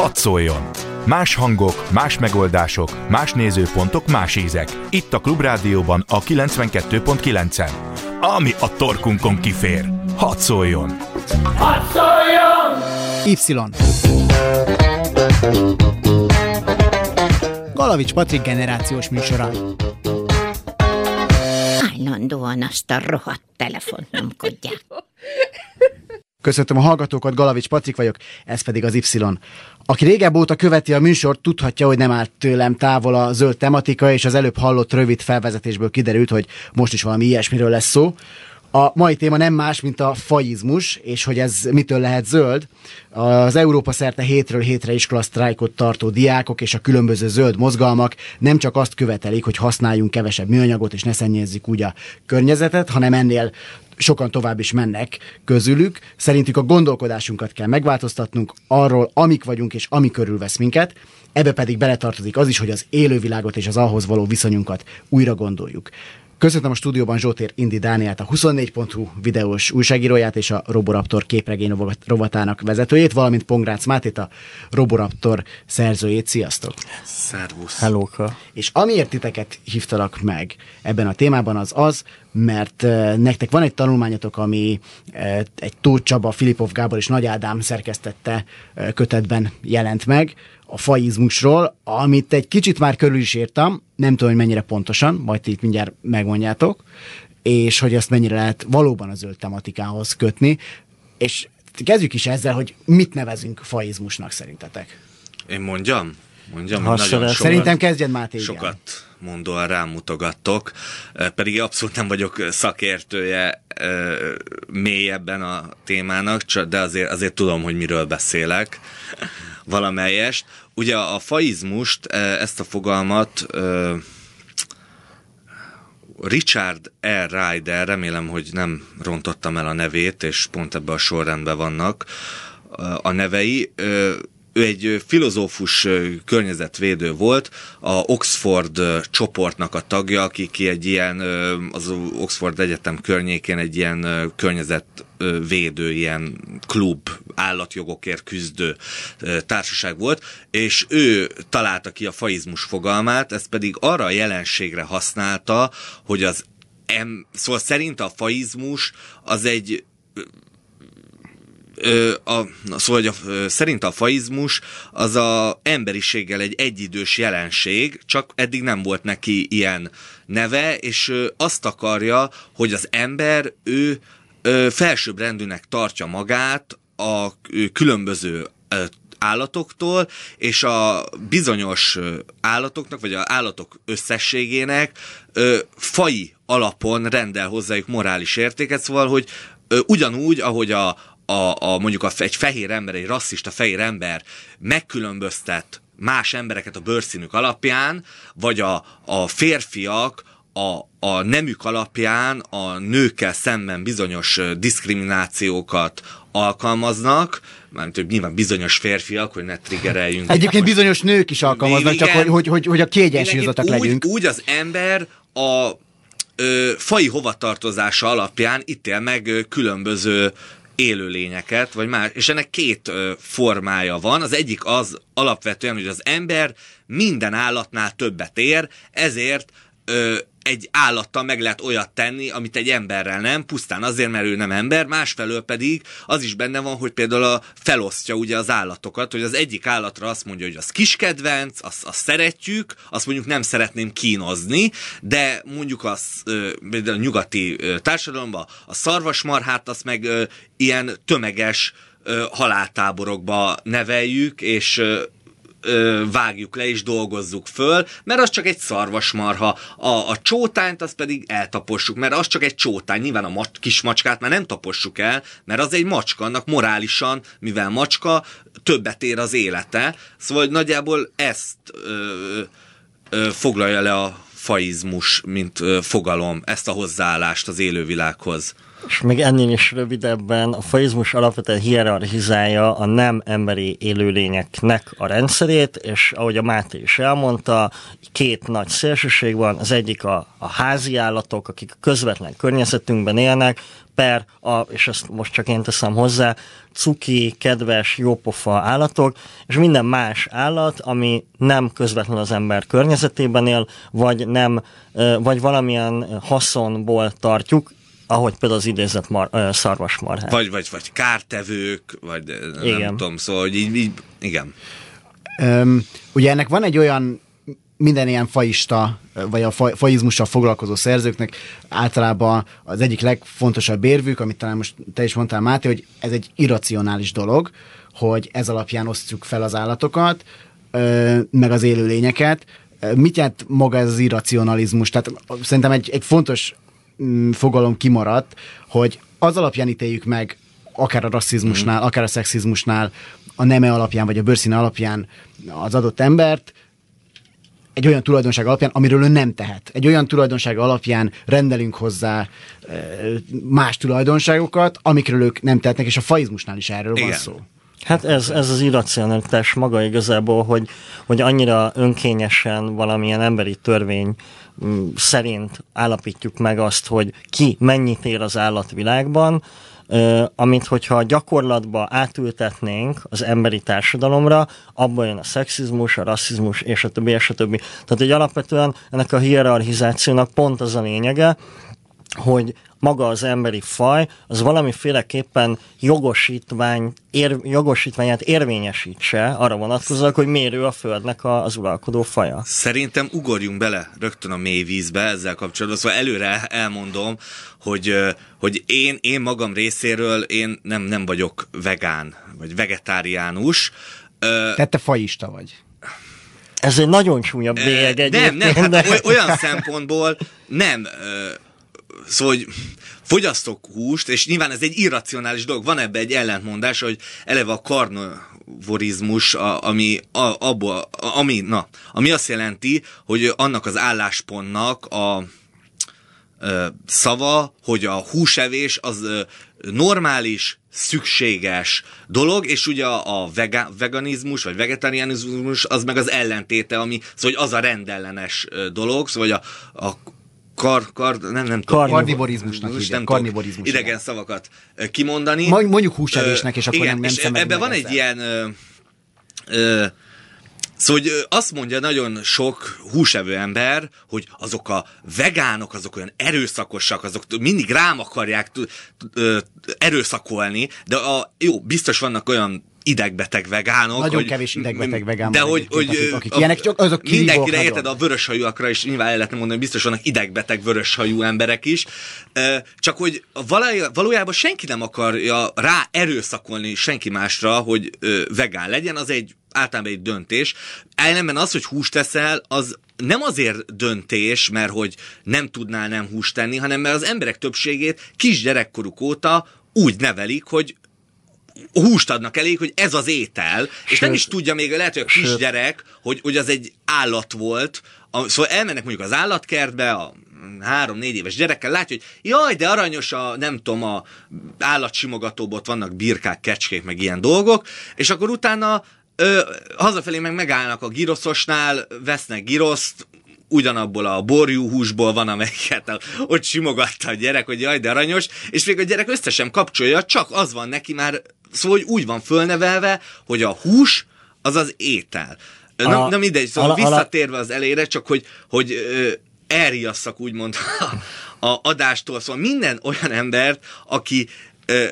Hadd szóljon! Más hangok, más megoldások, más nézőpontok, más ízek. Itt a Klubrádióban a 92.9-en. Ami a torkunkon kifér. Hadd szóljon! Hadd szóljon! Y. Galavics Patrik generációs műsora. Állandóan azt a rohadt telefont nyomkodják. Köszöntöm a hallgatókat, Galavics Patrik vagyok, ez pedig az Y. Aki régebb óta követi a műsort, tudhatja, hogy nem állt tőlem távol a zöld tematika, és az előbb hallott rövid felvezetésből kiderült, hogy most is valami ilyesmiről lesz szó. A mai téma nem más, mint a faizmus, és hogy ez mitől lehet zöld. Az Európa szerte hétről hétre iskola sztrájkot tartó diákok és a különböző zöld mozgalmak nem csak azt követelik, hogy használjunk kevesebb műanyagot és ne szennyezzük úgy a környezetet, hanem ennél sokan tovább is mennek közülük. Szerintük a gondolkodásunkat kell megváltoztatnunk arról, amik vagyunk és ami körülvesz minket. Ebbe pedig beletartozik az is, hogy az élővilágot és az ahhoz való viszonyunkat újra gondoljuk. Köszöntöm a stúdióban Zsótér Indi Dániát, a 24.hu videós újságíróját és a Roboraptor képregény rovatának vezetőjét, valamint Pongrácz Mátét, a Roboraptor szerzőjét. Sziasztok! Szervusz! Hellóka! És amiért titeket hívtalak meg ebben a témában az az, mert uh, nektek van egy tanulmányotok, ami uh, egy Tóth Csaba, Filipov Gábor és Nagy Ádám szerkesztette uh, kötetben jelent meg, a faizmusról, amit egy kicsit már körül is írtam, nem tudom, hogy mennyire pontosan, majd itt mindjárt megmondjátok, és hogy ezt mennyire lehet valóban a zöld tematikához kötni, és kezdjük is ezzel, hogy mit nevezünk faizmusnak szerintetek. Én mondjam? Mondjam, hogy nagyon sokat, Szerintem kezdjen Máté. Sokat mondóan rámutogattok, pedig abszolút nem vagyok szakértője mélyebben a témának, de azért, azért tudom, hogy miről beszélek valamelyest. Ugye a faizmust, ezt a fogalmat Richard R. Ryder, remélem, hogy nem rontottam el a nevét, és pont ebben a sorrendben vannak a nevei ő egy filozófus környezetvédő volt, a Oxford csoportnak a tagja, aki ki egy ilyen, az Oxford Egyetem környékén egy ilyen környezetvédő, ilyen klub, állatjogokért küzdő társaság volt, és ő találta ki a faizmus fogalmát, ezt pedig arra a jelenségre használta, hogy az em, szóval szerint a faizmus az egy ö, a, szóval, hogy a, szerint a faizmus az a emberiséggel egy egyidős jelenség, csak eddig nem volt neki ilyen neve, és azt akarja, hogy az ember ő felsőbbrendűnek tartja magát a különböző állatoktól, és a bizonyos állatoknak, vagy a állatok összességének ö, fai alapon rendel hozzájuk morális értéket, szóval, hogy ö, ugyanúgy, ahogy a, a, a mondjuk a, egy fehér ember, egy rasszista fehér ember megkülönböztet más embereket a bőrszínük alapján, vagy a, a férfiak a, a nemük alapján a nőkkel szemben bizonyos diszkriminációkat alkalmaznak, mármint, hogy nyilván bizonyos férfiak, hogy ne triggereljünk. Egyébként bizonyos nők is alkalmaznak, igen, csak hogy, hogy, hogy, hogy a kiegyensúlyozottak legyünk. Úgy, úgy az ember a ö, fai hovatartozása alapján ítél meg ö, különböző élőlényeket, vagy más, és ennek két ö, formája van. Az egyik az alapvetően, hogy az ember minden állatnál többet ér, ezért ö, egy állattal meg lehet olyat tenni, amit egy emberrel nem, pusztán azért, mert ő nem ember, másfelől pedig az is benne van, hogy például a felosztja ugye az állatokat, hogy az egyik állatra azt mondja, hogy az kiskedvenc, azt, azt szeretjük, azt mondjuk nem szeretném kínozni, de mondjuk az a nyugati társadalomban a szarvasmarhát azt meg ilyen tömeges haláltáborokba neveljük, és ö, vágjuk le és dolgozzuk föl, mert az csak egy szarvasmarha. A, a csótányt azt pedig eltapossuk, mert az csak egy csótány. Nyilván a mat, kis már nem tapossuk el, mert az egy macska, annak morálisan, mivel macska, többet ér az élete. Szóval nagyjából ezt ö, ö, foglalja le a faizmus, mint ö, fogalom, ezt a hozzáállást az élővilághoz. És még ennél is rövidebben, a faizmus alapvetően hierarchizálja a nem emberi élőlényeknek a rendszerét, és ahogy a Máté is elmondta, két nagy szélsőség van, az egyik a, a házi állatok, akik a közvetlen környezetünkben élnek, per, a, és ezt most csak én teszem hozzá, cuki, kedves, jópofa állatok, és minden más állat, ami nem közvetlenül az ember környezetében él, vagy nem, vagy valamilyen haszonból tartjuk, ahogy például az idézett mar, ö, szarvasmarhát. Vagy, vagy, vagy kártevők, vagy nem Igen. tudom, szóval, hogy így, így igen. Öm, ugye ennek van egy olyan minden ilyen faista, vagy a fa, faizmussal foglalkozó szerzőknek általában az egyik legfontosabb érvük, amit talán most te is mondtál, Máté, hogy ez egy irracionális dolog, hogy ez alapján osztjuk fel az állatokat, ö, meg az élőlényeket. Mit jelent maga ez az irracionalizmus? Tehát szerintem egy, egy fontos fogalom kimaradt, hogy az alapján ítéljük meg akár a rasszizmusnál, akár a szexizmusnál, a neme alapján, vagy a bőrszíne alapján az adott embert, egy olyan tulajdonság alapján, amiről ő nem tehet. Egy olyan tulajdonság alapján rendelünk hozzá más tulajdonságokat, amikről ők nem tehetnek, és a faizmusnál is erről van Igen. szó. Hát ez, ez az irracionalitás maga igazából, hogy, hogy annyira önkényesen valamilyen emberi törvény mm, szerint állapítjuk meg azt, hogy ki mennyit ér az állatvilágban, amit hogyha a gyakorlatba átültetnénk az emberi társadalomra, abban jön a szexizmus, a rasszizmus, és a többi, és a többi. Tehát, hogy alapvetően ennek a hierarchizációnak pont az a lényege, hogy maga az emberi faj, az valamiféleképpen jogosítvány, ér, jogosítványát érvényesítse arra vonatkozóan, hogy mérő a Földnek a, az uralkodó faja. Szerintem ugorjunk bele rögtön a mély vízbe ezzel kapcsolatban. Szóval előre elmondom, hogy, hogy én, én magam részéről én nem, nem vagyok vegán, vagy vegetáriánus. Tehát te faista vagy. Ez egy nagyon csúnya bélyeg Ö, Nem, nem, egyébként, hát olyan szempontból nem. Szóval, hogy fogyasztok húst, és nyilván ez egy irracionális dolog. Van ebbe egy ellentmondás, hogy eleve a karnivorizmus, a, ami, a, abból, a, ami, na, ami azt jelenti, hogy annak az álláspontnak a ö, szava, hogy a húsevés az ö, normális, szükséges dolog, és ugye a, a vega, veganizmus, vagy vegetarianizmus az meg az ellentéte, ami, szóval az a rendellenes dolog, szóval a, a kar, kar, nem, nem Karnivorizmusnak hívják, nem karnivorizmus, idegen szavakat kimondani. Mondj- mondjuk húsevésnek, és akkor igen, nem- nem és ebben van egy ilyen ö, ö, Szóval hogy azt mondja nagyon sok húsevő ember, hogy azok a vegánok, azok olyan erőszakosak, azok mindig rám akarják erőszakolni, de a, jó, biztos vannak olyan idegbeteg vegánok. Nagyon hogy, kevés idegbeteg vegán De hogy, hogy akik- akik a- ilyenek, csak azok Mindenkire nagyon. érted, a vöröshajúakra is nyilván el lehetne mondani, hogy biztos vannak idegbeteg vöröshajú emberek is. Csak hogy valójá- valójában senki nem akarja rá erőszakolni senki másra, hogy vegán legyen, az egy általában egy döntés. Ellenben az, hogy húst teszel, az nem azért döntés, mert hogy nem tudnál nem húst tenni, hanem mert az emberek többségét kisgyerekkoruk óta úgy nevelik, hogy húst adnak elég, hogy ez az étel, és nem is tudja még, lehet, hogy a sőt. kisgyerek, hogy, hogy az egy állat volt, a, szóval elmennek mondjuk az állatkertbe, a három-négy éves gyerekkel, látja, hogy jaj, de aranyos a, nem tudom, a állatsimogatóban ott vannak birkák, kecskék, meg ilyen dolgok, és akkor utána ö, hazafelé meg megállnak a giroszosnál, vesznek giroszt, ugyanabból a borjú húsból van, amelyiket ott simogatta a gyerek, hogy jaj, de aranyos, és még a gyerek össze sem kapcsolja, csak az van neki már, szóval hogy úgy van fölnevelve, hogy a hús az az étel. Na, A- na mindegy, szóval ala- visszatérve az elére, csak hogy, hogy ö, elriasszak úgymond a adástól, szóval minden olyan embert, aki ö,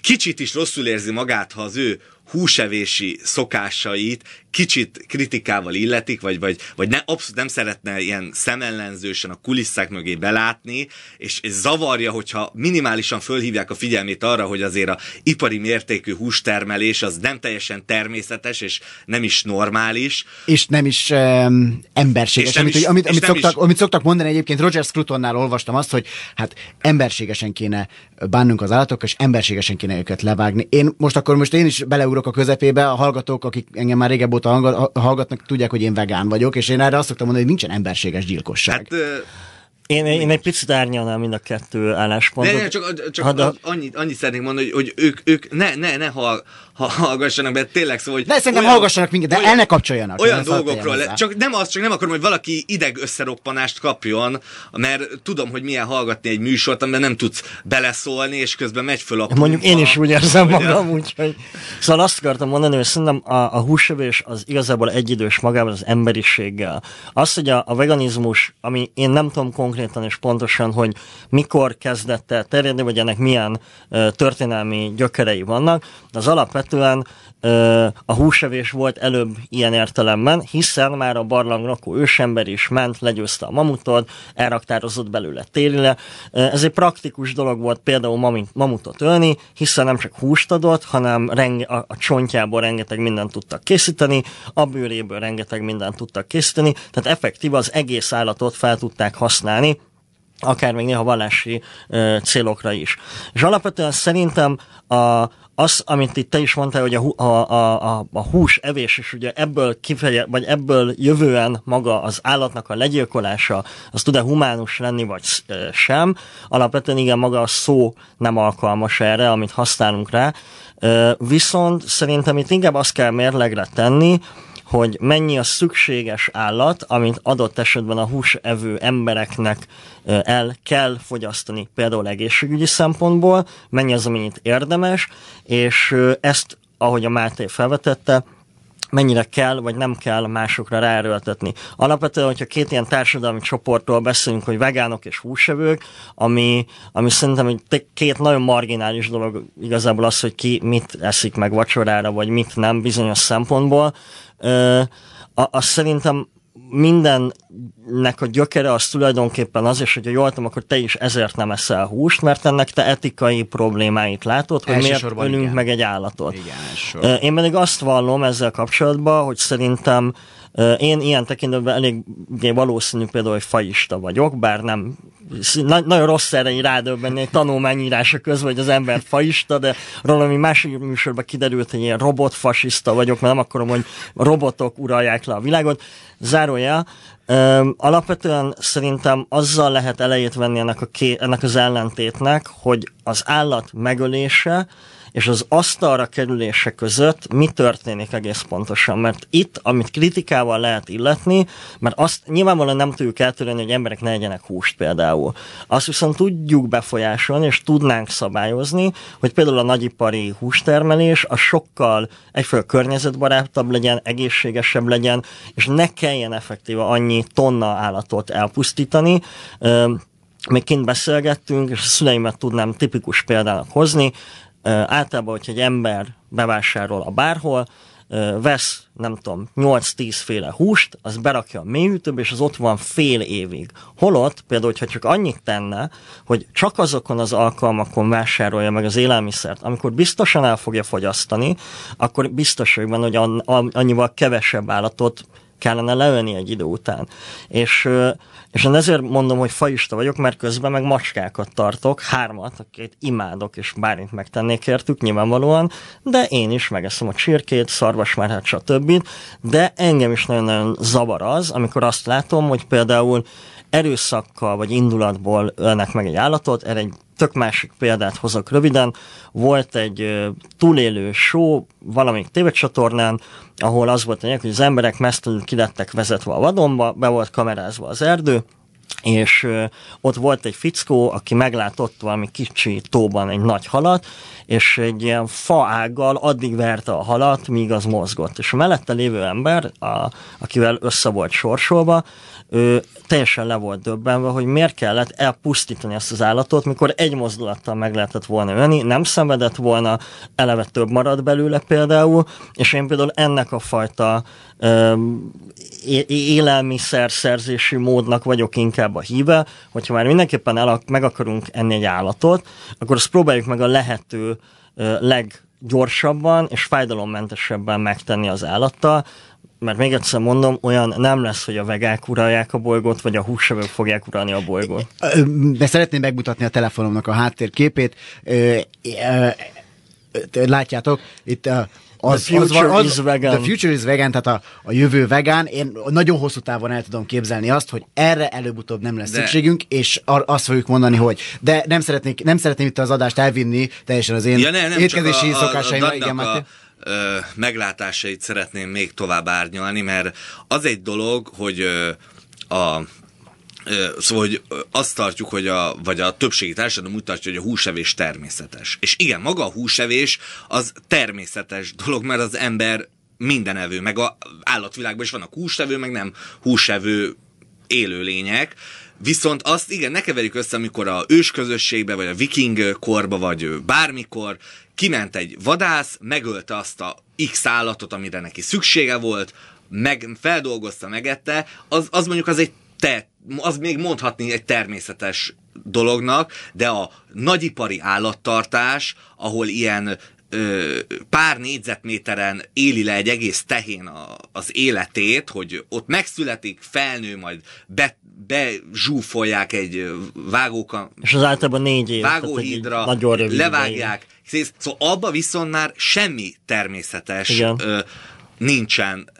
kicsit is rosszul érzi magát, ha az ő húsevési szokásait kicsit kritikával illetik, vagy, vagy, vagy ne, abszolút nem szeretne ilyen szemellenzősen a kulisszák mögé belátni, és, és zavarja, hogyha minimálisan fölhívják a figyelmét arra, hogy azért a ipari mértékű hústermelés az nem teljesen természetes, és nem is normális, és nem is um, emberséges. És nem amit, is- amit, és amit, nem szoktak, is- amit szoktak mondani egyébként, Roger Scrutonnál olvastam azt, hogy hát emberségesen kéne bánnunk az állatokkal, és emberségesen kéne őket levágni. Én most akkor most én is beleugrok a közepébe, a hallgatók, akik engem már régebb óta hallga- hallgatnak, tudják, hogy én vegán vagyok, és én erre azt szoktam mondani, hogy nincsen emberséges gyilkosság. Hát Én, én egy picit árnyalnám mind a kettő álláspontot. Ne, ne, csak, csak Ha, de- annyit, annyit szeretnék mondani, hogy, hogy ők, ők ne, ne, ne hall, ha, hallgassanak, mert tényleg szó, hogy... De szerintem hallgassanak minket, de el ne kapcsoljanak. Olyan dolgokról, le, csak nem az, csak nem akarom, hogy valaki ideg összeroppanást kapjon, mert tudom, hogy milyen hallgatni egy műsort, amiben nem tudsz beleszólni, és közben megy föl a Mondjuk én is úgy érzem Ugye? magam, úgyhogy... Szóval azt akartam mondani, hogy szerintem a, a húsevés az igazából egyidős magával az emberiséggel. Az, hogy a, a veganizmus, ami én nem tudom konkrétan és pontosan, hogy mikor kezdett el terjedni, vagy ennek milyen történelmi gyökerei vannak, de az alapvetően a húsevés volt előbb ilyen értelemben, hiszen már a barlanglakó ősember is ment, legyőzte a mamutot, elraktározott belőle télire. Ö, Ez egy praktikus dolog volt például mamutot ölni, hiszen nem csak húst adott, hanem renge, a, a csontjából rengeteg mindent tudtak készíteni, a bőréből rengeteg mindent tudtak készíteni, tehát effektív az egész állatot fel tudták használni, akár még néha vallási ö, célokra is. És alapvetően szerintem a, az, amit itt te is mondtál, hogy a, a, a, a, hús evés, és ugye ebből kifeje, vagy ebből jövően maga az állatnak a legyilkolása, az tud-e humánus lenni, vagy sem, alapvetően igen, maga a szó nem alkalmas erre, amit használunk rá, viszont szerintem itt inkább azt kell mérlegre tenni, hogy mennyi a szükséges állat, amit adott esetben a húsevő embereknek el kell fogyasztani, például egészségügyi szempontból, mennyi az, amennyit érdemes, és ezt, ahogy a Máté felvetette, mennyire kell, vagy nem kell másokra ráerőltetni. Alapvetően, hogyha két ilyen társadalmi csoportról beszélünk, hogy vegánok és húsevők, ami, ami szerintem egy két nagyon marginális dolog igazából az, hogy ki mit eszik meg vacsorára, vagy mit nem bizonyos szempontból, ö, a- az szerintem mindennek a gyökere az tulajdonképpen az, és hogyha jól tudom, akkor te is ezért nem eszel húst, mert ennek te etikai problémáit látod, hogy miért ölünk igen. meg egy állatot. Igen, Én pedig azt vallom ezzel kapcsolatban, hogy szerintem én ilyen tekintetben eléggé valószínű például, hogy faista vagyok, bár nem na- nagyon rossz erre így rádöbbenni egy tanulmányírása közben, hogy az ember faista, de róla mi másik műsorban kiderült, hogy ilyen robotfasiszta vagyok, mert nem akarom, hogy robotok uralják le a világot. Zárója, alapvetően szerintem azzal lehet elejét venni ennek, a ké, ennek az ellentétnek, hogy az állat megölése és az asztalra kerülése között mi történik egész pontosan. Mert itt, amit kritikával lehet illetni, mert azt nyilvánvalóan nem tudjuk eltörni, hogy emberek ne egyenek húst például. Azt viszont tudjuk befolyásolni, és tudnánk szabályozni, hogy például a nagyipari hústermelés a sokkal egyfelől környezetbarátabb legyen, egészségesebb legyen, és ne kelljen effektíve annyi tonna állatot elpusztítani. Még kint beszélgettünk, és a szüleimet tudnám tipikus példának hozni. Általában, hogyha egy ember bevásárol a bárhol, vesz, nem tudom, 8-10 féle húst, az berakja a mélyhűtőbe, és az ott van fél évig. Holott, például, hogyha csak annyit tenne, hogy csak azokon az alkalmakon vásárolja meg az élelmiszert, amikor biztosan el fogja fogyasztani, akkor biztos vagyok benne, hogy an- an- annyival kevesebb állatot kellene leölni egy idő után. És, és én ezért mondom, hogy faista vagyok, mert közben meg macskákat tartok, hármat, akit imádok, és bármit megtennék értük, nyilvánvalóan, de én is megeszem a csirkét, szarvasmárhát, stb. De engem is nagyon-nagyon zavar az, amikor azt látom, hogy például erőszakkal vagy indulatból ölnek meg egy állatot, erre egy tök másik példát hozok röviden. Volt egy túlélő show valamelyik tévécsatornán, ahol az volt a lényeg, hogy az emberek mesztelenül ki lettek vezetve a vadonba, be volt kamerázva az erdő, és ott volt egy fickó, aki meglátott valami kicsi tóban egy nagy halat, és egy ilyen faággal addig verte a halat, míg az mozgott. És a mellette lévő ember, a, akivel össze volt sorsolva, ő teljesen le volt döbbenve, hogy miért kellett elpusztítani ezt az állatot, mikor egy mozdulattal meg lehetett volna ölni, nem szenvedett volna, eleve több marad belőle például, és én például ennek a fajta élelmiszer szerzési módnak vagyok inkább a híve, hogyha már mindenképpen el, meg akarunk enni egy állatot, akkor azt próbáljuk meg a lehető leggyorsabban és fájdalommentesebben megtenni az állattal, mert még egyszer mondom, olyan nem lesz, hogy a vegák uralják a bolygót, vagy a húsevők fogják uralni a bolygót. De szeretném megmutatni a telefonomnak a háttérképét. Látjátok, itt az, The future az, van- is vegan. The future is vegan, tehát a, a jövő vegán. Én nagyon hosszú távon el tudom képzelni azt, hogy erre előbb-utóbb nem lesz De- szükségünk, és ar- azt fogjuk mondani, hogy de nem szeretnék, nem szeretném itt az adást elvinni teljesen az én Ja, ne, nem étkezési a, a, a szokásaimra. Igen, a, ö, meglátásait szeretném még tovább árnyalni, mert az egy dolog, hogy ö, a Szóval, hogy azt tartjuk, hogy a, vagy a többségi társadalom úgy tartja, hogy a húsevés természetes. És igen, maga a húsevés az természetes dolog, mert az ember mindenevő, meg a állatvilágban is vannak húsevő, meg nem húsevő élőlények. Viszont azt igen, ne keverjük össze, amikor a ősközösségbe, vagy a viking korba, vagy bármikor kiment egy vadász, megölte azt a X állatot, amire neki szüksége volt, meg, feldolgozta, megette, az, az mondjuk az egy te, az még mondhatni egy természetes dolognak, de a nagyipari állattartás, ahol ilyen ö, pár négyzetméteren éli le egy egész tehén a, az életét, hogy ott megszületik, felnő, majd be, bezsúfolják egy vágóka, És az általában négy év. vágóhídra, nagyon rövid levágják. Szész- Szóval abba viszont már semmi természetes Igen. ö, nincsen.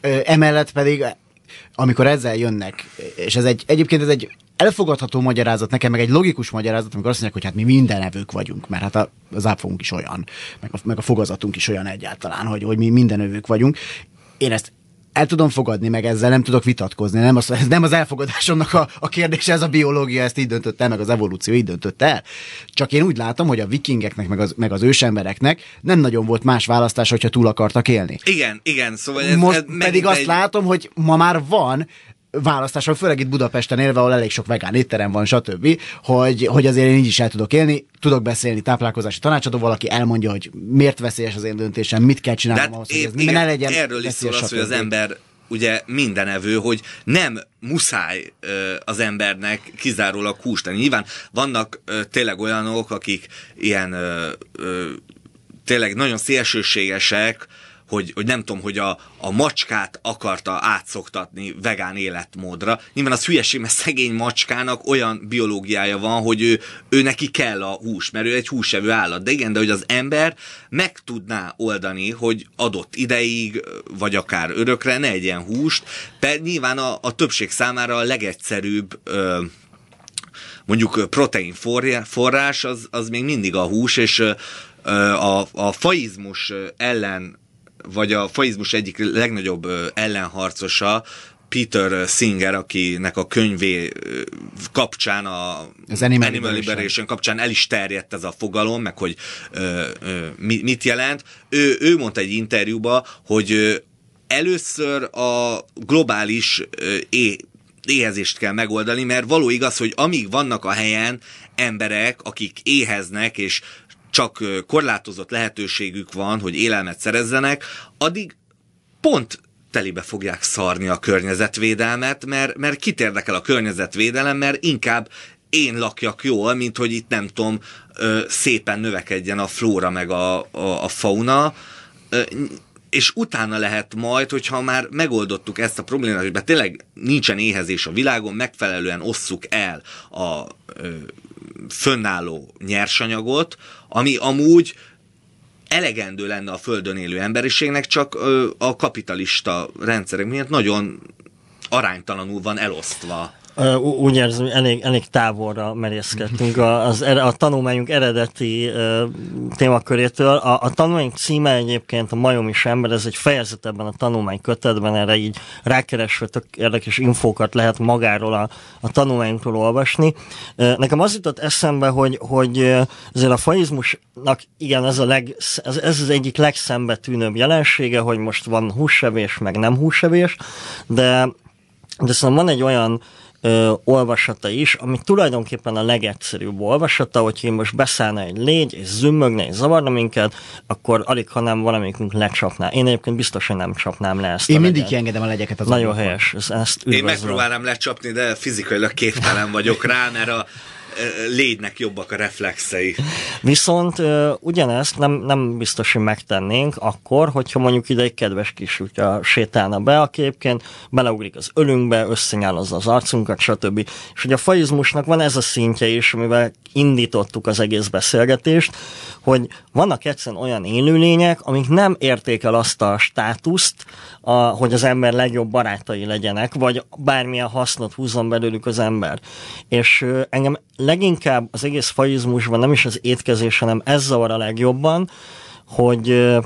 Ö, emellett pedig, amikor ezzel jönnek, és ez egy, egyébként ez egy elfogadható magyarázat, nekem meg egy logikus magyarázat, amikor azt mondják, hogy hát mi mindenevők vagyunk, mert hát a, az ápfogunk is olyan, meg a, meg a fogazatunk is olyan egyáltalán, hogy, hogy mi mindenevők vagyunk. Én ezt el tudom fogadni, meg ezzel nem tudok vitatkozni. Nem az, ez nem az elfogadásomnak a, a kérdése, ez a biológia ezt így döntött el, meg az evolúció így döntött el. Csak én úgy látom, hogy a vikingeknek, meg az, meg az ősembereknek nem nagyon volt más választás, hogyha túl akartak élni. Igen, igen, szóval ez, Most ez pedig azt egy- látom, hogy ma már van választáson, főleg itt Budapesten élve, ahol elég sok vegán étterem van, stb., hogy, hogy azért én így is el tudok élni, tudok beszélni táplálkozási tanácsadóval, aki elmondja, hogy miért veszélyes az én döntésem, mit kell csinálnom hát ahhoz, hogy én, ez igen, ne legyen erről is szól az, hogy az ember ugye mindenevő, hogy nem muszáj ö, az embernek kizárólag húst tenni. Nyilván vannak ö, tényleg olyanok, akik ilyen ö, tényleg nagyon szélsőségesek, hogy, hogy nem tudom, hogy a, a macskát akarta átszoktatni vegán életmódra. Nyilván az hülyeség, mert szegény macskának olyan biológiája van, hogy ő, ő neki kell a hús, mert ő egy húsevő állat. De igen, de hogy az ember meg tudná oldani, hogy adott ideig, vagy akár örökre ne egyen húst, de nyilván a, a többség számára a legegyszerűbb ö, mondjuk protein forrá- forrás, az, az még mindig a hús, és a, a faizmus ellen, vagy a faizmus egyik legnagyobb ellenharcosa, Peter Singer, akinek a könyvé kapcsán a Az Animal Animal Liberation. Kapcsán el is terjedt ez a fogalom, meg hogy ö, ö, mi- mit jelent. Ő, ő mondta egy interjúba, hogy először a globális é, éhezést kell megoldani, mert való igaz, hogy amíg vannak a helyen emberek, akik éheznek, és csak korlátozott lehetőségük van, hogy élelmet szerezzenek, addig pont telibe fogják szarni a környezetvédelmet, mert, mert kit érdekel a környezetvédelem, mert inkább én lakjak jól, mint hogy itt nem tudom, szépen növekedjen a flóra meg a, a, a fauna, és utána lehet majd, hogyha már megoldottuk ezt a problémát, hogy tényleg nincsen éhezés a világon, megfelelően osszuk el a fönnálló nyersanyagot, ami amúgy elegendő lenne a földön élő emberiségnek, csak a kapitalista rendszerek miatt nagyon aránytalanul van elosztva. Úgy érzem, elég, elég távolra merészkedtünk a, az, a tanulmányunk eredeti uh, témakörétől. A, a tanulmányunk címe egyébként a Majomis ember, ez egy fejezet ebben a tanulmány kötetben, erre így rákeresve tök érdekes infókat lehet magáról a, a tanulmányunkról olvasni. Uh, nekem az jutott eszembe, hogy, hogy azért a faizmusnak igen, ez, a leg, ez, ez az egyik legszembetűnőbb jelensége, hogy most van húsevés, meg nem húsevés, de de szóval van egy olyan ö, olvasata is, ami tulajdonképpen a legegyszerűbb olvasata, hogy én most beszállna egy légy, és zümmögne, és zavarna minket, akkor alig, ha nem valamikünk lecsapná. Én egyébként biztos, hogy nem csapnám le ezt Én a mindig legyet. kiengedem a legyeket az Nagyon ablakon. helyes, ezt, ezt Én üdvözlöm. megpróbálnám lecsapni, de fizikailag képtelen vagyok rá, mert a légynek jobbak a reflexei. Viszont ugyanezt nem, nem biztos, hogy megtennénk akkor, hogyha mondjuk ide egy kedves kisutya sétálna be, aki egyébként beleugrik az ölünkbe, összenyálazza az arcunkat, stb. És hogy a faizmusnak van ez a szintje is, amivel indítottuk az egész beszélgetést, hogy vannak egyszerűen olyan élőlények, amik nem érték azt a státuszt, a, hogy az ember legjobb barátai legyenek, vagy bármilyen hasznot húzzon belőlük az ember. És engem leginkább az egész faizmusban nem is az étkezés, hanem ez zavar a legjobban, hogy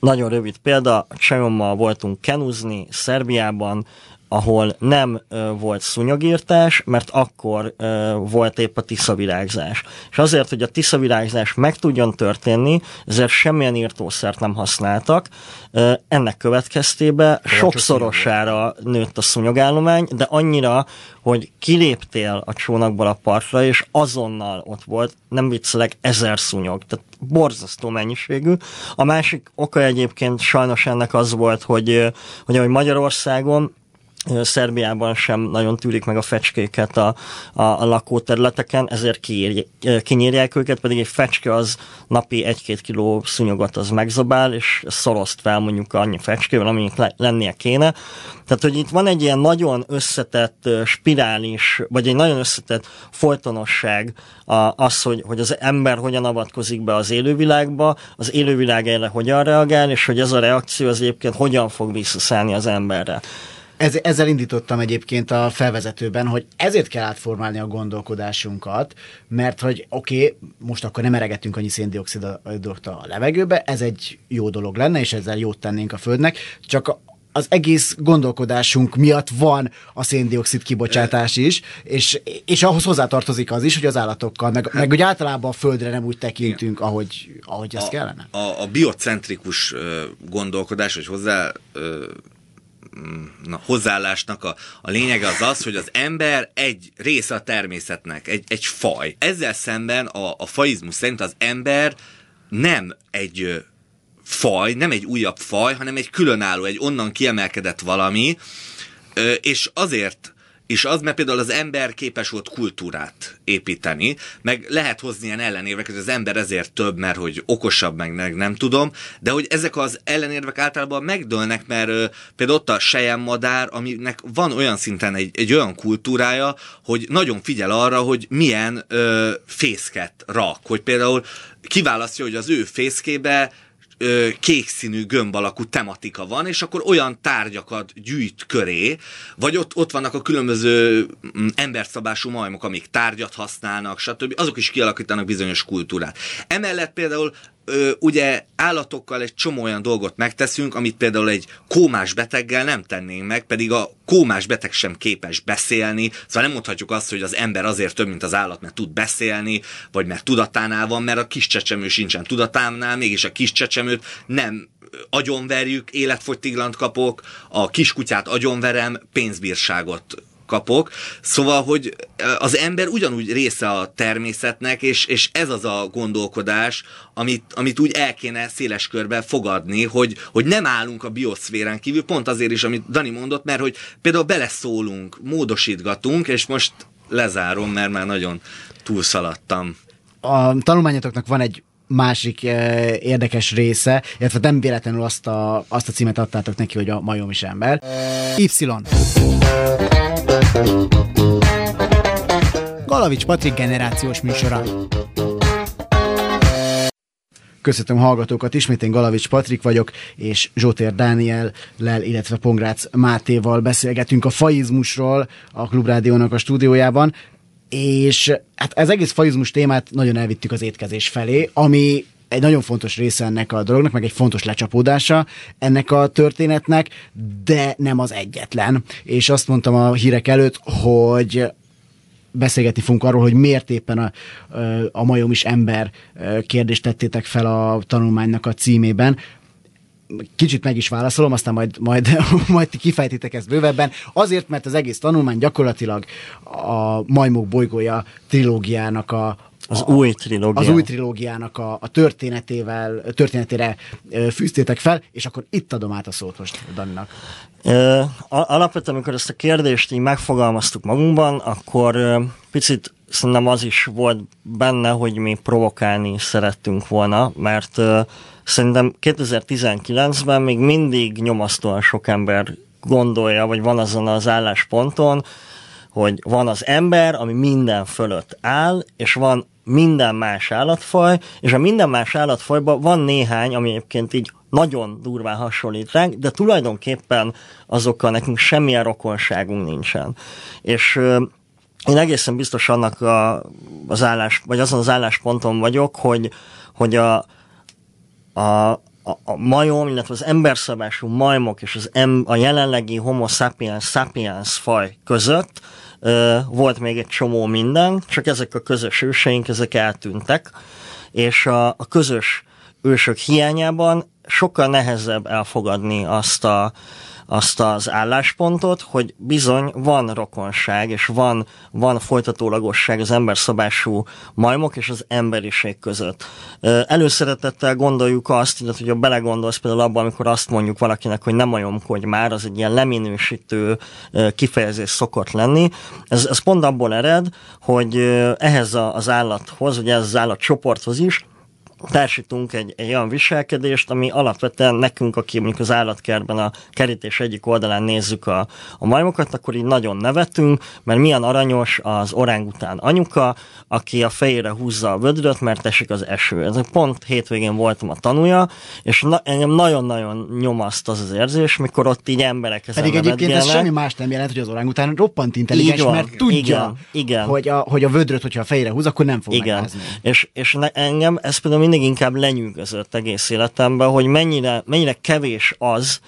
nagyon rövid példa, Csajommal voltunk kenuzni Szerbiában, ahol nem ö, volt szúnyogírtás, mert akkor ö, volt épp a tiszavirágzás. És azért, hogy a tiszavirágzás meg tudjon történni, ezért semmilyen írtószert nem használtak. Ö, ennek következtében sokszorosára nőtt a szúnyogállomány, de annyira, hogy kiléptél a csónakból a partra, és azonnal ott volt, nem viccelek, ezer szúnyog. Tehát borzasztó mennyiségű. A másik oka egyébként sajnos ennek az volt, hogy, hogy ahogy Magyarországon Szerbiában sem nagyon tűrik meg a fecskéket a, a, a lakóterületeken, ezért kiírj, kinyírják őket, pedig egy fecske az napi egy-két kiló szúnyogot az megzabál, és szoroszt fel mondjuk annyi fecskével, aminek le, lennie kéne. Tehát, hogy itt van egy ilyen nagyon összetett spirális, vagy egy nagyon összetett folytonosság az, hogy, hogy az ember hogyan avatkozik be az élővilágba, az élővilág erre hogyan reagál, és hogy ez a reakció az egyébként hogyan fog visszaszállni az emberre. Ez, ezzel indítottam egyébként a felvezetőben, hogy ezért kell átformálni a gondolkodásunkat, mert hogy oké, okay, most akkor nem eregetünk annyi széndiokszidot a levegőbe, ez egy jó dolog lenne, és ezzel jót tennénk a Földnek, csak a, az egész gondolkodásunk miatt van a széndiokszid kibocsátás is, és, és ahhoz hozzátartozik az is, hogy az állatokkal, meg, meg hogy általában a Földre nem úgy tekintünk, ahogy, ahogy az kellene. A, a biocentrikus gondolkodás, hogy hozzá na, hozzáállásnak a, a lényege az az, hogy az ember egy része a természetnek, egy, egy faj. Ezzel szemben a, a faizmus szerint az ember nem egy faj, nem egy újabb faj, hanem egy különálló, egy onnan kiemelkedett valami, és azért és az, mert például az ember képes volt kultúrát építeni, meg lehet hozni ilyen ellenérveket, hogy az ember ezért több, mert hogy okosabb, meg, meg nem tudom, de hogy ezek az ellenérvek általában megdőlnek, mert ö, például ott a sejemmadár, aminek van olyan szinten egy, egy olyan kultúrája, hogy nagyon figyel arra, hogy milyen ö, fészket rak, hogy például kiválasztja, hogy az ő fészkébe ö, kék színű gömb alakú tematika van, és akkor olyan tárgyakat gyűjt köré, vagy ott, ott vannak a különböző mm, emberszabású majmok, amik tárgyat használnak, stb. Azok is kialakítanak bizonyos kultúrát. Emellett például ö, ugye állatokkal egy csomó olyan dolgot megteszünk, amit például egy kómás beteggel nem tennénk meg, pedig a kómás beteg sem képes beszélni, szóval nem mondhatjuk azt, hogy az ember azért több, mint az állat, mert tud beszélni, vagy mert tudatánál van, mert a kis csecsemő sincsen tudatánál, mégis a kis csecsemőt nem agyonverjük, életfogytiglant kapok, a kiskutyát agyonverem, pénzbírságot kapok. Szóval, hogy az ember ugyanúgy része a természetnek, és, és ez az a gondolkodás, amit, amit úgy el kéne széles körben fogadni, hogy, hogy nem állunk a bioszférán kívül, pont azért is, amit Dani mondott, mert hogy például beleszólunk, módosítgatunk, és most lezárom, mert már nagyon túlszaladtam. A tanulmányotoknak van egy másik eh, érdekes része, illetve nem véletlenül azt a, azt a címet adtátok neki, hogy a majom is ember. Y. Galavics Patrik generációs műsora. Köszöntöm hallgatókat, ismét én Galavics Patrik vagyok, és Zsótér Dániellel, illetve Pongrác Mátéval beszélgetünk a faizmusról a Klubrádiónak a stúdiójában, és hát ez egész faizmus témát nagyon elvittük az étkezés felé, ami egy nagyon fontos része ennek a dolognak, meg egy fontos lecsapódása ennek a történetnek, de nem az egyetlen. És azt mondtam a hírek előtt, hogy beszélgetni fogunk arról, hogy miért éppen a, a majom is ember kérdést tettétek fel a tanulmánynak a címében. Kicsit meg is válaszolom, aztán majd, majd, majd ti kifejtitek ezt bővebben. Azért, mert az egész tanulmány gyakorlatilag a Majmok bolygója trilógiának a, Az a, új trilógia. Az új trilógiának a, a történetével, történetére ö, fűztétek fel, és akkor itt adom át a szót most Daninak. Ö, alapvetően, amikor ezt a kérdést így megfogalmaztuk magunkban, akkor ö, picit szerintem az is volt benne, hogy mi provokálni szerettünk volna, mert uh, szerintem 2019-ben még mindig nyomasztóan sok ember gondolja, vagy van azon az állásponton, hogy van az ember, ami minden fölött áll, és van minden más állatfaj, és a minden más állatfajban van néhány, ami egyébként így nagyon durván hasonlít ránk, de tulajdonképpen azokkal nekünk semmilyen rokonságunk nincsen. És én egészen biztos annak a, az állás, vagy azon az állásponton vagyok, hogy, hogy a, a, a, majom, illetve az emberszabású majmok és az em, a jelenlegi homo sapiens sapiens faj között volt még egy csomó minden, csak ezek a közös őseink, ezek eltűntek, és a, a közös ősök hiányában sokkal nehezebb elfogadni azt a, azt az álláspontot, hogy bizony van rokonság, és van, van folytatólagosság az emberszabású majmok és az emberiség között. Előszeretettel gondoljuk azt, illetve hogyha belegondolsz például abban, amikor azt mondjuk valakinek, hogy nem majomkodj már, az egy ilyen leminősítő kifejezés szokott lenni. Ez, ez pont abból ered, hogy ehhez az állathoz, vagy ez az állatcsoporthoz is társítunk egy, egy olyan viselkedést, ami alapvetően nekünk, aki mondjuk az állatkertben a kerítés egyik oldalán nézzük a, a majmokat, akkor így nagyon nevetünk, mert milyen aranyos az orángután anyuka, aki a fejére húzza a vödröt, mert esik az eső. Ez pont hétvégén voltam a tanúja, és na, engem nagyon-nagyon nyomaszt az az érzés, mikor ott így emberek ezen Pedig egyébként ez semmi más nem jelent, hogy az orángután roppant intelligens, van, mert tudja, igen, igen. Hogy, a, hogy a vödröt, hogyha a fejére húz, akkor nem fog igen. megrázni. És, és ne, engem ez például mindig inkább lenyűgözött egész életemben, hogy mennyire, mennyire kevés az,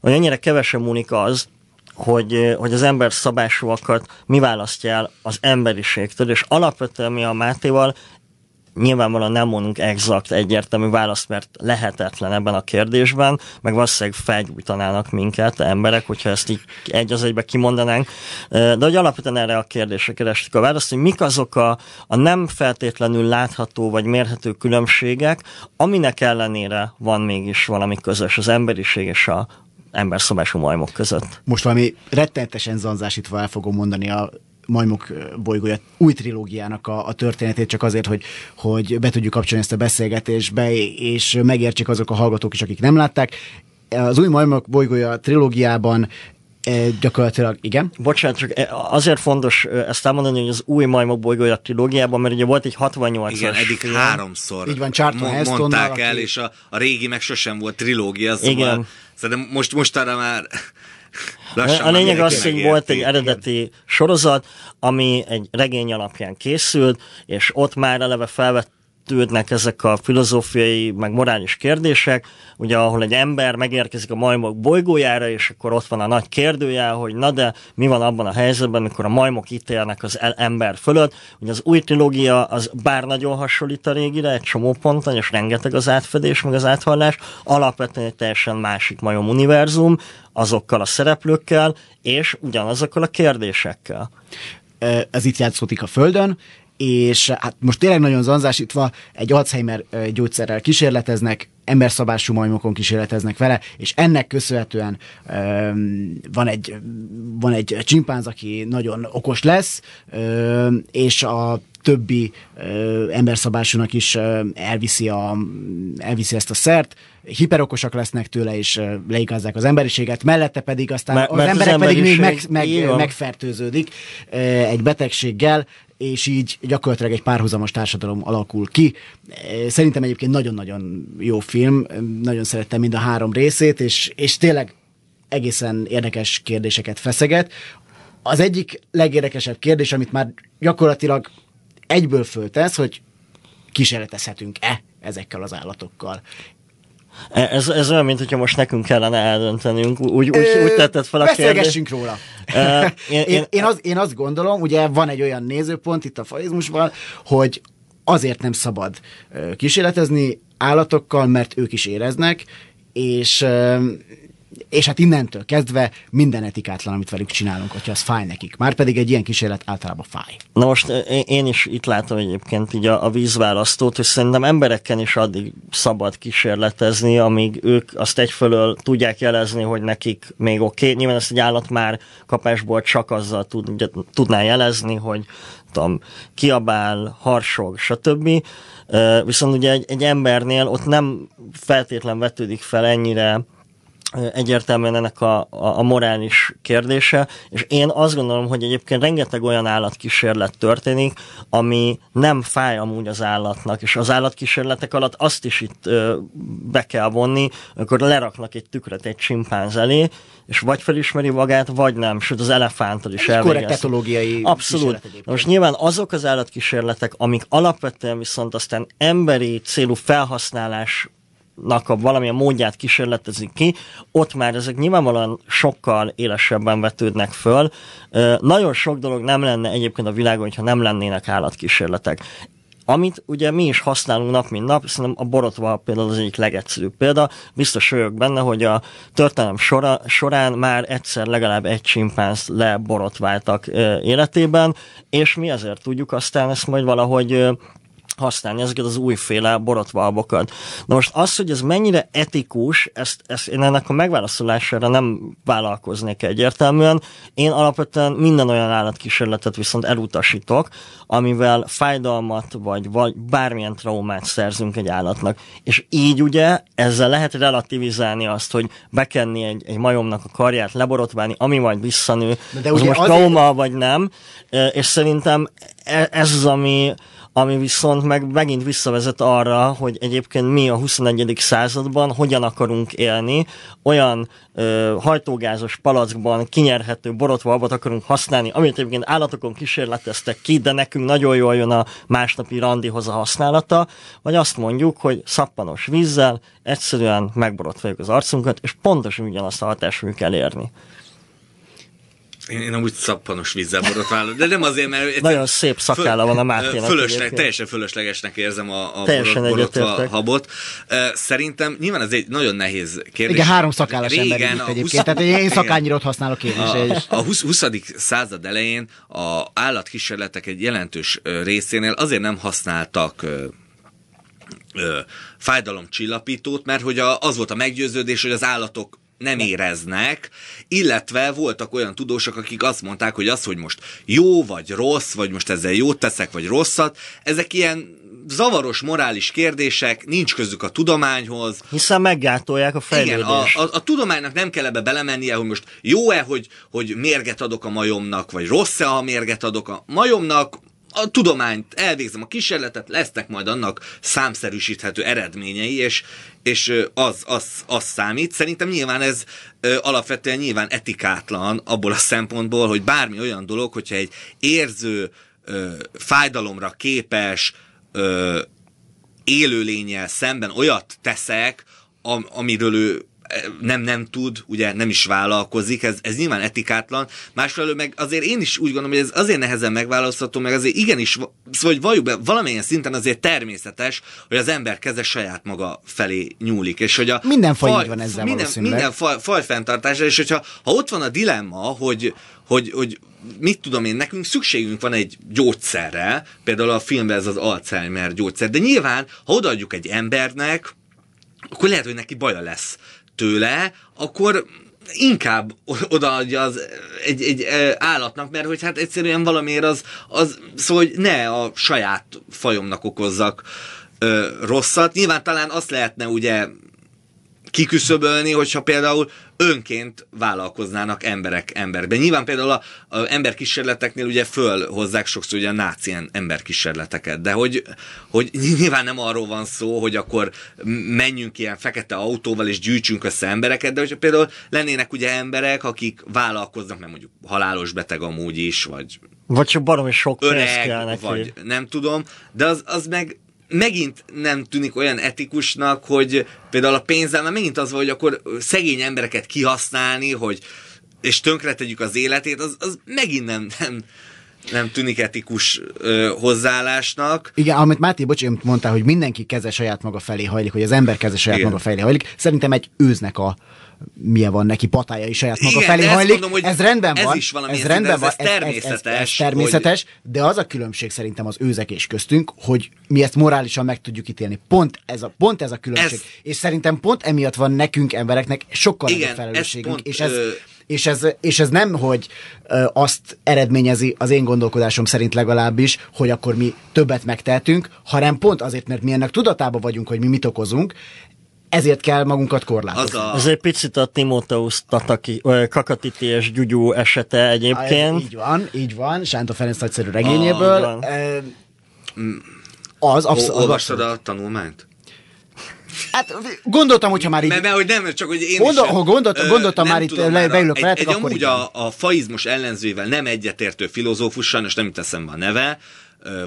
vagy mennyire kevesen múlik az, hogy, hogy az ember szabásúakat mi választja el az emberiségtől, és alapvetően mi a Mátéval nyilvánvalóan nem mondunk exakt egyértelmű választ, mert lehetetlen ebben a kérdésben, meg valószínűleg felgyújtanának minket emberek, hogyha ezt így egy az egybe kimondanánk. De hogy alapvetően erre a kérdésre kerestük a választ, hogy mik azok a, a nem feltétlenül látható vagy mérhető különbségek, aminek ellenére van mégis valami közös az emberiség és a emberszabású majmok között. Most valami rettenetesen zanzásítva el fogom mondani a Majmok bolygója új trilógiának a, a történetét, csak azért, hogy, hogy be tudjuk kapcsolni ezt a beszélgetésbe, és megértsék azok a hallgatók is, akik nem látták. Az új Majmok bolygója trilógiában gyakorlatilag igen. Bocsánat, csak azért fontos ezt elmondani, hogy az új Majmok bolygója trilógiában, mert ugye volt egy 68-as Igen, eddig film. háromszor Így van, Charlton mondták el, aki... és a, a régi meg sosem volt trilógia, szóval igen. szerintem most mostanra már Lassan a lényeg az, hogy volt egy eredeti sorozat, ami egy regény alapján készült, és ott már eleve felvett tűrnek ezek a filozófiai, meg morális kérdések, ugye ahol egy ember megérkezik a majmok bolygójára, és akkor ott van a nagy kérdője, hogy na de mi van abban a helyzetben, amikor a majmok ítélnek az ember fölött. Ugye az új trilógia az bár nagyon hasonlít a régire, egy csomó ponton, és rengeteg az átfedés, meg az áthallás, alapvetően egy teljesen másik majom univerzum, azokkal a szereplőkkel, és ugyanazokkal a kérdésekkel. Ez itt játszódik a Földön, és hát most tényleg nagyon zanzásítva egy Alzheimer gyógyszerrel kísérleteznek, emberszabású majmokon kísérleteznek vele, és ennek köszönhetően um, van, egy, van egy csimpánz, aki nagyon okos lesz, um, és a többi ö, emberszabásúnak is ö, elviszi, a, elviszi ezt a szert, hiperokosak lesznek tőle, és ö, leigazzák az emberiséget, mellette pedig aztán mert, az emberek az pedig még meg, meg, megfertőződik ö, egy betegséggel, és így gyakorlatilag egy párhuzamos társadalom alakul ki. Szerintem egyébként nagyon-nagyon jó film, nagyon szerettem mind a három részét, és, és tényleg egészen érdekes kérdéseket feszeget. Az egyik legérdekesebb kérdés, amit már gyakorlatilag egyből föltesz, hogy kísérletezhetünk-e ezekkel az állatokkal. E, ez, ez olyan, mint hogyha most nekünk kellene eldöntenünk. Úgy, úgy, úgy tetted fel a kérdést. róla. Uh, én, én, én, az, én azt gondolom, ugye van egy olyan nézőpont itt a faizmusban, hogy azért nem szabad kísérletezni állatokkal, mert ők is éreznek, és és hát innentől kezdve minden etikátlan, amit velük csinálunk, hogyha az fáj nekik. Márpedig egy ilyen kísérlet általában fáj. Na most én is itt látom egyébként így a, a vízválasztót, hogy szerintem embereken is addig szabad kísérletezni, amíg ők azt egyfelől tudják jelezni, hogy nekik még oké. Okay. Nyilván ezt egy állat már kapásból csak azzal tud, tudná jelezni, hogy tudom, kiabál, harsog, stb. Viszont ugye egy, egy embernél ott nem feltétlen vetődik fel ennyire egyértelműen ennek a, a, a morális kérdése, és én azt gondolom, hogy egyébként rengeteg olyan állatkísérlet történik, ami nem fáj amúgy az állatnak, és az állatkísérletek alatt azt is itt ö, be kell vonni, akkor leraknak egy tükröt egy csimpánz elé, és vagy felismeri magát, vagy nem, sőt az elefánttal is elvégez. Korrekt etológiai Abszolút. Most nyilván azok az állatkísérletek, amik alapvetően viszont aztán emberi célú felhasználás nak a valamilyen módját kísérletezik ki, ott már ezek nyilvánvalóan sokkal élesebben vetődnek föl. Nagyon sok dolog nem lenne egyébként a világon, hogyha nem lennének állatkísérletek. Amit ugye mi is használunk nap, mint nap, szerintem a borotva például az egyik legegyszerűbb példa. Biztos vagyok benne, hogy a történelem sora, során már egyszer legalább egy csimpánzt leborotváltak életében, és mi azért tudjuk aztán ezt majd valahogy használni ezeket az újféle borotvalbokat. Na most az, hogy ez mennyire etikus, ezt, ezt én ennek a megválaszolására nem vállalkoznék egyértelműen. Én alapvetően minden olyan állatkísérletet viszont elutasítok, amivel fájdalmat vagy, vagy bármilyen traumát szerzünk egy állatnak. És így ugye ezzel lehet relativizálni azt, hogy bekenni egy, egy majomnak a karját, leborotválni, ami majd visszanő, de az most azért... trauma vagy nem, és szerintem e, ez az, ami ami viszont meg megint visszavezet arra, hogy egyébként mi a 21. században hogyan akarunk élni, olyan ö, hajtógázos palackban kinyerhető borotvalbat akarunk használni, amit egyébként állatokon kísérleteztek ki, de nekünk nagyon jól jön a másnapi randihoz a használata, vagy azt mondjuk, hogy szappanos vízzel egyszerűen megborotváljuk az arcunkat, és pontosan ugyanazt a hatást fogjuk elérni. Én, én amúgy szappanos vízzel borotválom, de nem azért, mert... Nagyon szép szakálla van a Máténak. Fölösleg, teljesen fölöslegesnek érzem a, a teljesen borotva habot. Szerintem nyilván ez egy nagyon nehéz kérdés. Igen, három szakállas ember egyébként. 20... Tehát én szakányirot használok én is. A, a 20, 20. század elején a állatkísérletek egy jelentős részénél azért nem használtak ö, fájdalomcsillapítót, mert hogy a, az volt a meggyőződés, hogy az állatok nem éreznek, illetve voltak olyan tudósok, akik azt mondták, hogy az, hogy most jó vagy rossz, vagy most ezzel jót teszek, vagy rosszat, ezek ilyen zavaros morális kérdések, nincs közük a tudományhoz. Hiszen meggátolják a fejlődést. Igen, a, a, a tudománynak nem kell ebbe belemennie, hogy most jó-e, hogy, hogy mérget adok a majomnak, vagy rossz-e, ha mérget adok a majomnak, a tudományt elvégzem a kísérletet, lesznek majd annak számszerűsíthető eredményei, és, és az, az, az számít. Szerintem nyilván ez alapvetően nyilván etikátlan abból a szempontból, hogy bármi olyan dolog, hogyha egy érző, fájdalomra képes élőlényel szemben olyat teszek, am, amiről ő nem, nem tud, ugye nem is vállalkozik, ez, ez nyilván etikátlan. Másfelől meg azért én is úgy gondolom, hogy ez azért nehezen megválasztható, meg azért igenis, szóval hogy valljuk be, valamilyen szinten azért természetes, hogy az ember keze saját maga felé nyúlik. És hogy a minden faj, faj van ezzel minden, minden faj, faj fenntartása, és hogyha ha ott van a dilemma, hogy, hogy, hogy mit tudom én, nekünk szükségünk van egy gyógyszerre, például a filmben ez az Alzheimer gyógyszer, de nyilván, ha odaadjuk egy embernek, akkor lehet, hogy neki baja lesz tőle, akkor inkább odaadja az egy, egy állatnak, mert hogy hát egyszerűen valamiért az, az szóval, hogy ne a saját fajomnak okozzak ö, rosszat. Nyilván talán azt lehetne ugye kiküszöbölni, hogyha például önként vállalkoznának emberek emberben. Nyilván például a, a emberkísérleteknél ugye fölhozzák sokszor ugye a náci emberkísérleteket, de hogy, hogy nyilván nem arról van szó, hogy akkor menjünk ilyen fekete autóval és gyűjtsünk össze embereket, de hogyha például lennének ugye emberek, akik vállalkoznak, mert mondjuk halálos beteg amúgy is, vagy vagy csak baromi sok öreg, vagy nem tudom, de az, az meg megint nem tűnik olyan etikusnak, hogy például a pénzzel, mert megint az van, hogy akkor szegény embereket kihasználni, hogy és tönkretegyük az életét, az, az megint nem, nem, nem tűnik etikus ö, hozzáállásnak. Igen, amit Máté, bocs, mondtál, hogy mindenki keze saját maga felé hajlik, hogy az ember keze saját Igen. maga felé hajlik. Szerintem egy őznek a milyen van neki patája is saját maga Igen, felé hajlik. mondom, hogy ez rendben ez van. is valami ez rendben ez- van. ez természetes, Ez, természetes, de az a különbség szerintem az őzek és köztünk, hogy mi ezt morálisan meg tudjuk ítélni. Pont ez a, pont ez a különbség. Ez- És szerintem pont emiatt van nekünk embereknek sokkal Igen, nagyobb ez felelősségünk. pont, és ez, ö, és ez, és ez nem, hogy ö, azt eredményezi az én gondolkodásom szerint legalábbis, hogy akkor mi többet megtehetünk, hanem pont azért, mert mi ennek tudatában vagyunk, hogy mi mit okozunk, ezért kell magunkat korlátozni. Az a, Ez egy picit a Timóteusz Tataki, Kakatiti és Gyugyú esete egyébként. Ez így van, így van, Sánta Ferenc nagyszerű regényéből. Ah, van. Ö, az absz- Ol- az olvastad abszolút. a tanulmányt? Hát gondoltam, hogyha már így... Mert, mert hogy nem, csak hogy én Gondol- is... ha gondolt- ö, gondoltam nem már itt, le- már a- beülök egy, egy akkor amúgy a, a faizmus ellenzőivel nem egyetértő filozófus, sajnos nem jut eszembe a neve,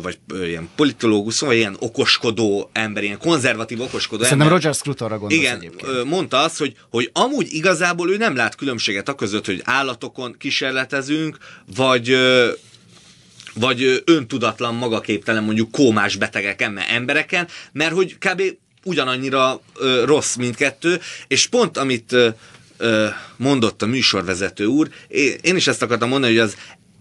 vagy ilyen politológus, vagy ilyen okoskodó ember, ilyen konzervatív okoskodó Szerintem ember. Roger Scrutonra gondolsz Igen, egyébként. mondta azt, hogy, hogy amúgy igazából ő nem lát különbséget a között, hogy állatokon kísérletezünk, vagy vagy öntudatlan, magaképtelen, mondjuk kómás betegeken, mert embereken, mert hogy kb. ugyanannyira ö, rossz mindkettő, és pont amit ö, mondott a műsorvezető úr, én is ezt akartam mondani, hogy az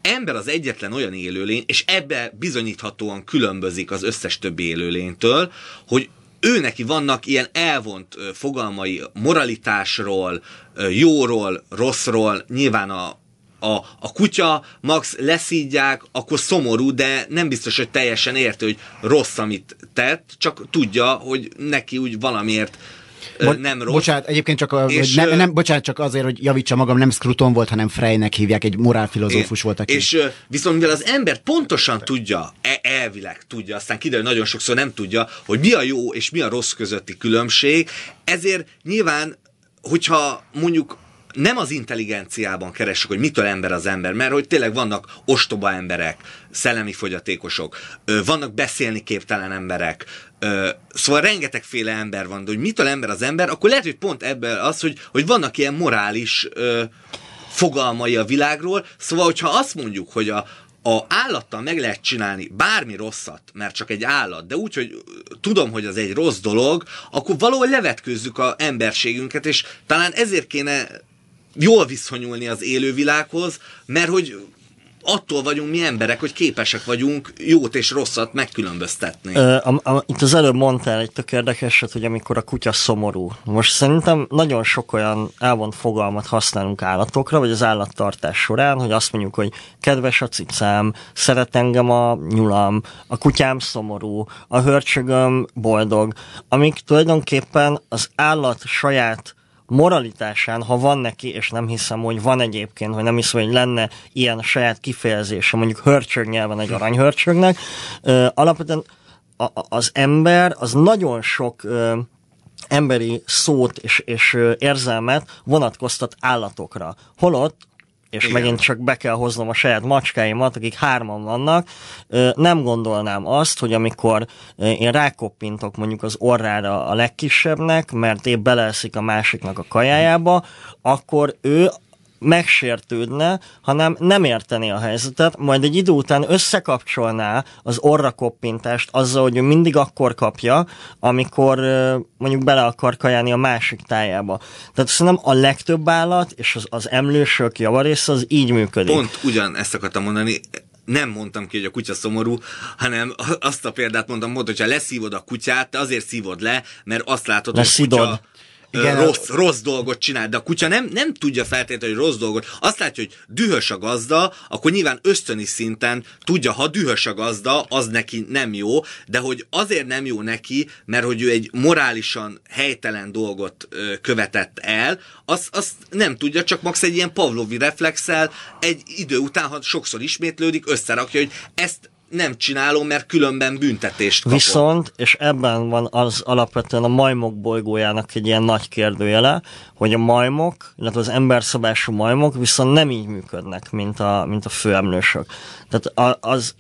ember az egyetlen olyan élőlény, és ebbe bizonyíthatóan különbözik az összes többi élőlénytől, hogy ő neki vannak ilyen elvont fogalmai moralitásról, jóról, rosszról, nyilván a, a, a kutya max leszídják, akkor szomorú, de nem biztos, hogy teljesen érti, hogy rossz, amit tett, csak tudja, hogy neki úgy valamiért Bo- nem rossz. Bocsánat, egyébként csak, a, És, hogy ne, ö, nem, bocsánat, csak azért, hogy javítsa magam, nem Scruton volt, hanem Freynek hívják, egy morálfilozófus volt, aki... És viszont mivel az ember pontosan tudja, e- elvileg tudja, aztán kiderül, nagyon sokszor nem tudja, hogy mi a jó és mi a rossz közötti különbség, ezért nyilván, hogyha mondjuk nem az intelligenciában keressük, hogy mitől ember az ember, mert hogy tényleg vannak ostoba emberek, szellemi fogyatékosok, vannak beszélni képtelen emberek, szóval rengetegféle ember van, de hogy mitől ember az ember, akkor lehet, hogy pont ebből az, hogy, hogy vannak ilyen morális fogalmai a világról, szóval, hogyha azt mondjuk, hogy a, a állattal meg lehet csinálni bármi rosszat, mert csak egy állat, de úgy, hogy tudom, hogy az egy rossz dolog, akkor valahogy levetkőzzük a emberségünket, és talán ezért kéne jól viszonyulni az élővilághoz, mert hogy attól vagyunk mi emberek, hogy képesek vagyunk jót és rosszat megkülönböztetni. Ö, a, a, itt az előbb mondtál egy tök érdekeset, hogy amikor a kutya szomorú. Most szerintem nagyon sok olyan elvont fogalmat használunk állatokra, vagy az állattartás során, hogy azt mondjuk, hogy kedves a cicám, szeret engem a nyulam, a kutyám szomorú, a hörcsögöm boldog, amik tulajdonképpen az állat saját moralitásán, ha van neki, és nem hiszem, hogy van egyébként, vagy nem hiszem, hogy lenne ilyen saját kifejezése, mondjuk hörcsög nyelven egy aranyhörcsögnek, ö, alapvetően az ember az nagyon sok emberi szót és, és érzelmet vonatkoztat állatokra. Holott és Igen. Megint csak be kell hoznom a saját macskáimat, akik hárman vannak, nem gondolnám azt, hogy amikor én rákoppintok mondjuk az orrára a legkisebbnek, mert épp beleeszik a másiknak a kajájába, akkor ő megsértődne, hanem nem értené a helyzetet, majd egy idő után összekapcsolná az orra koppintást azzal, hogy ő mindig akkor kapja, amikor mondjuk bele akar kajálni a másik tájába. Tehát szerintem a legtöbb állat és az, az emlősök javarésze az így működik. Pont ugyan ezt akartam mondani, nem mondtam ki, hogy a kutya szomorú, hanem azt a példát mondtam, mondta, hogyha leszívod a kutyát, te azért szívod le, mert azt látod, hogy a Leszidod. kutya Igen, rossz, rossz dolgot csinál, de a kutya nem, nem tudja feltétlenül, hogy rossz dolgot. Azt látja, hogy dühös a gazda, akkor nyilván ösztöni szinten tudja, ha dühös a gazda, az neki nem jó, de hogy azért nem jó neki, mert hogy ő egy morálisan helytelen dolgot követett el, azt, azt nem tudja, csak max egy ilyen Pavlovi reflexel egy idő után, ha sokszor ismétlődik, összerakja, hogy ezt nem csinálom, mert különben büntetést kapok. Viszont, és ebben van az alapvetően a majmok bolygójának egy ilyen nagy kérdőjele, hogy a majmok, illetve az emberszabású majmok viszont nem így működnek, mint a, mint a főemlősök. Tehát az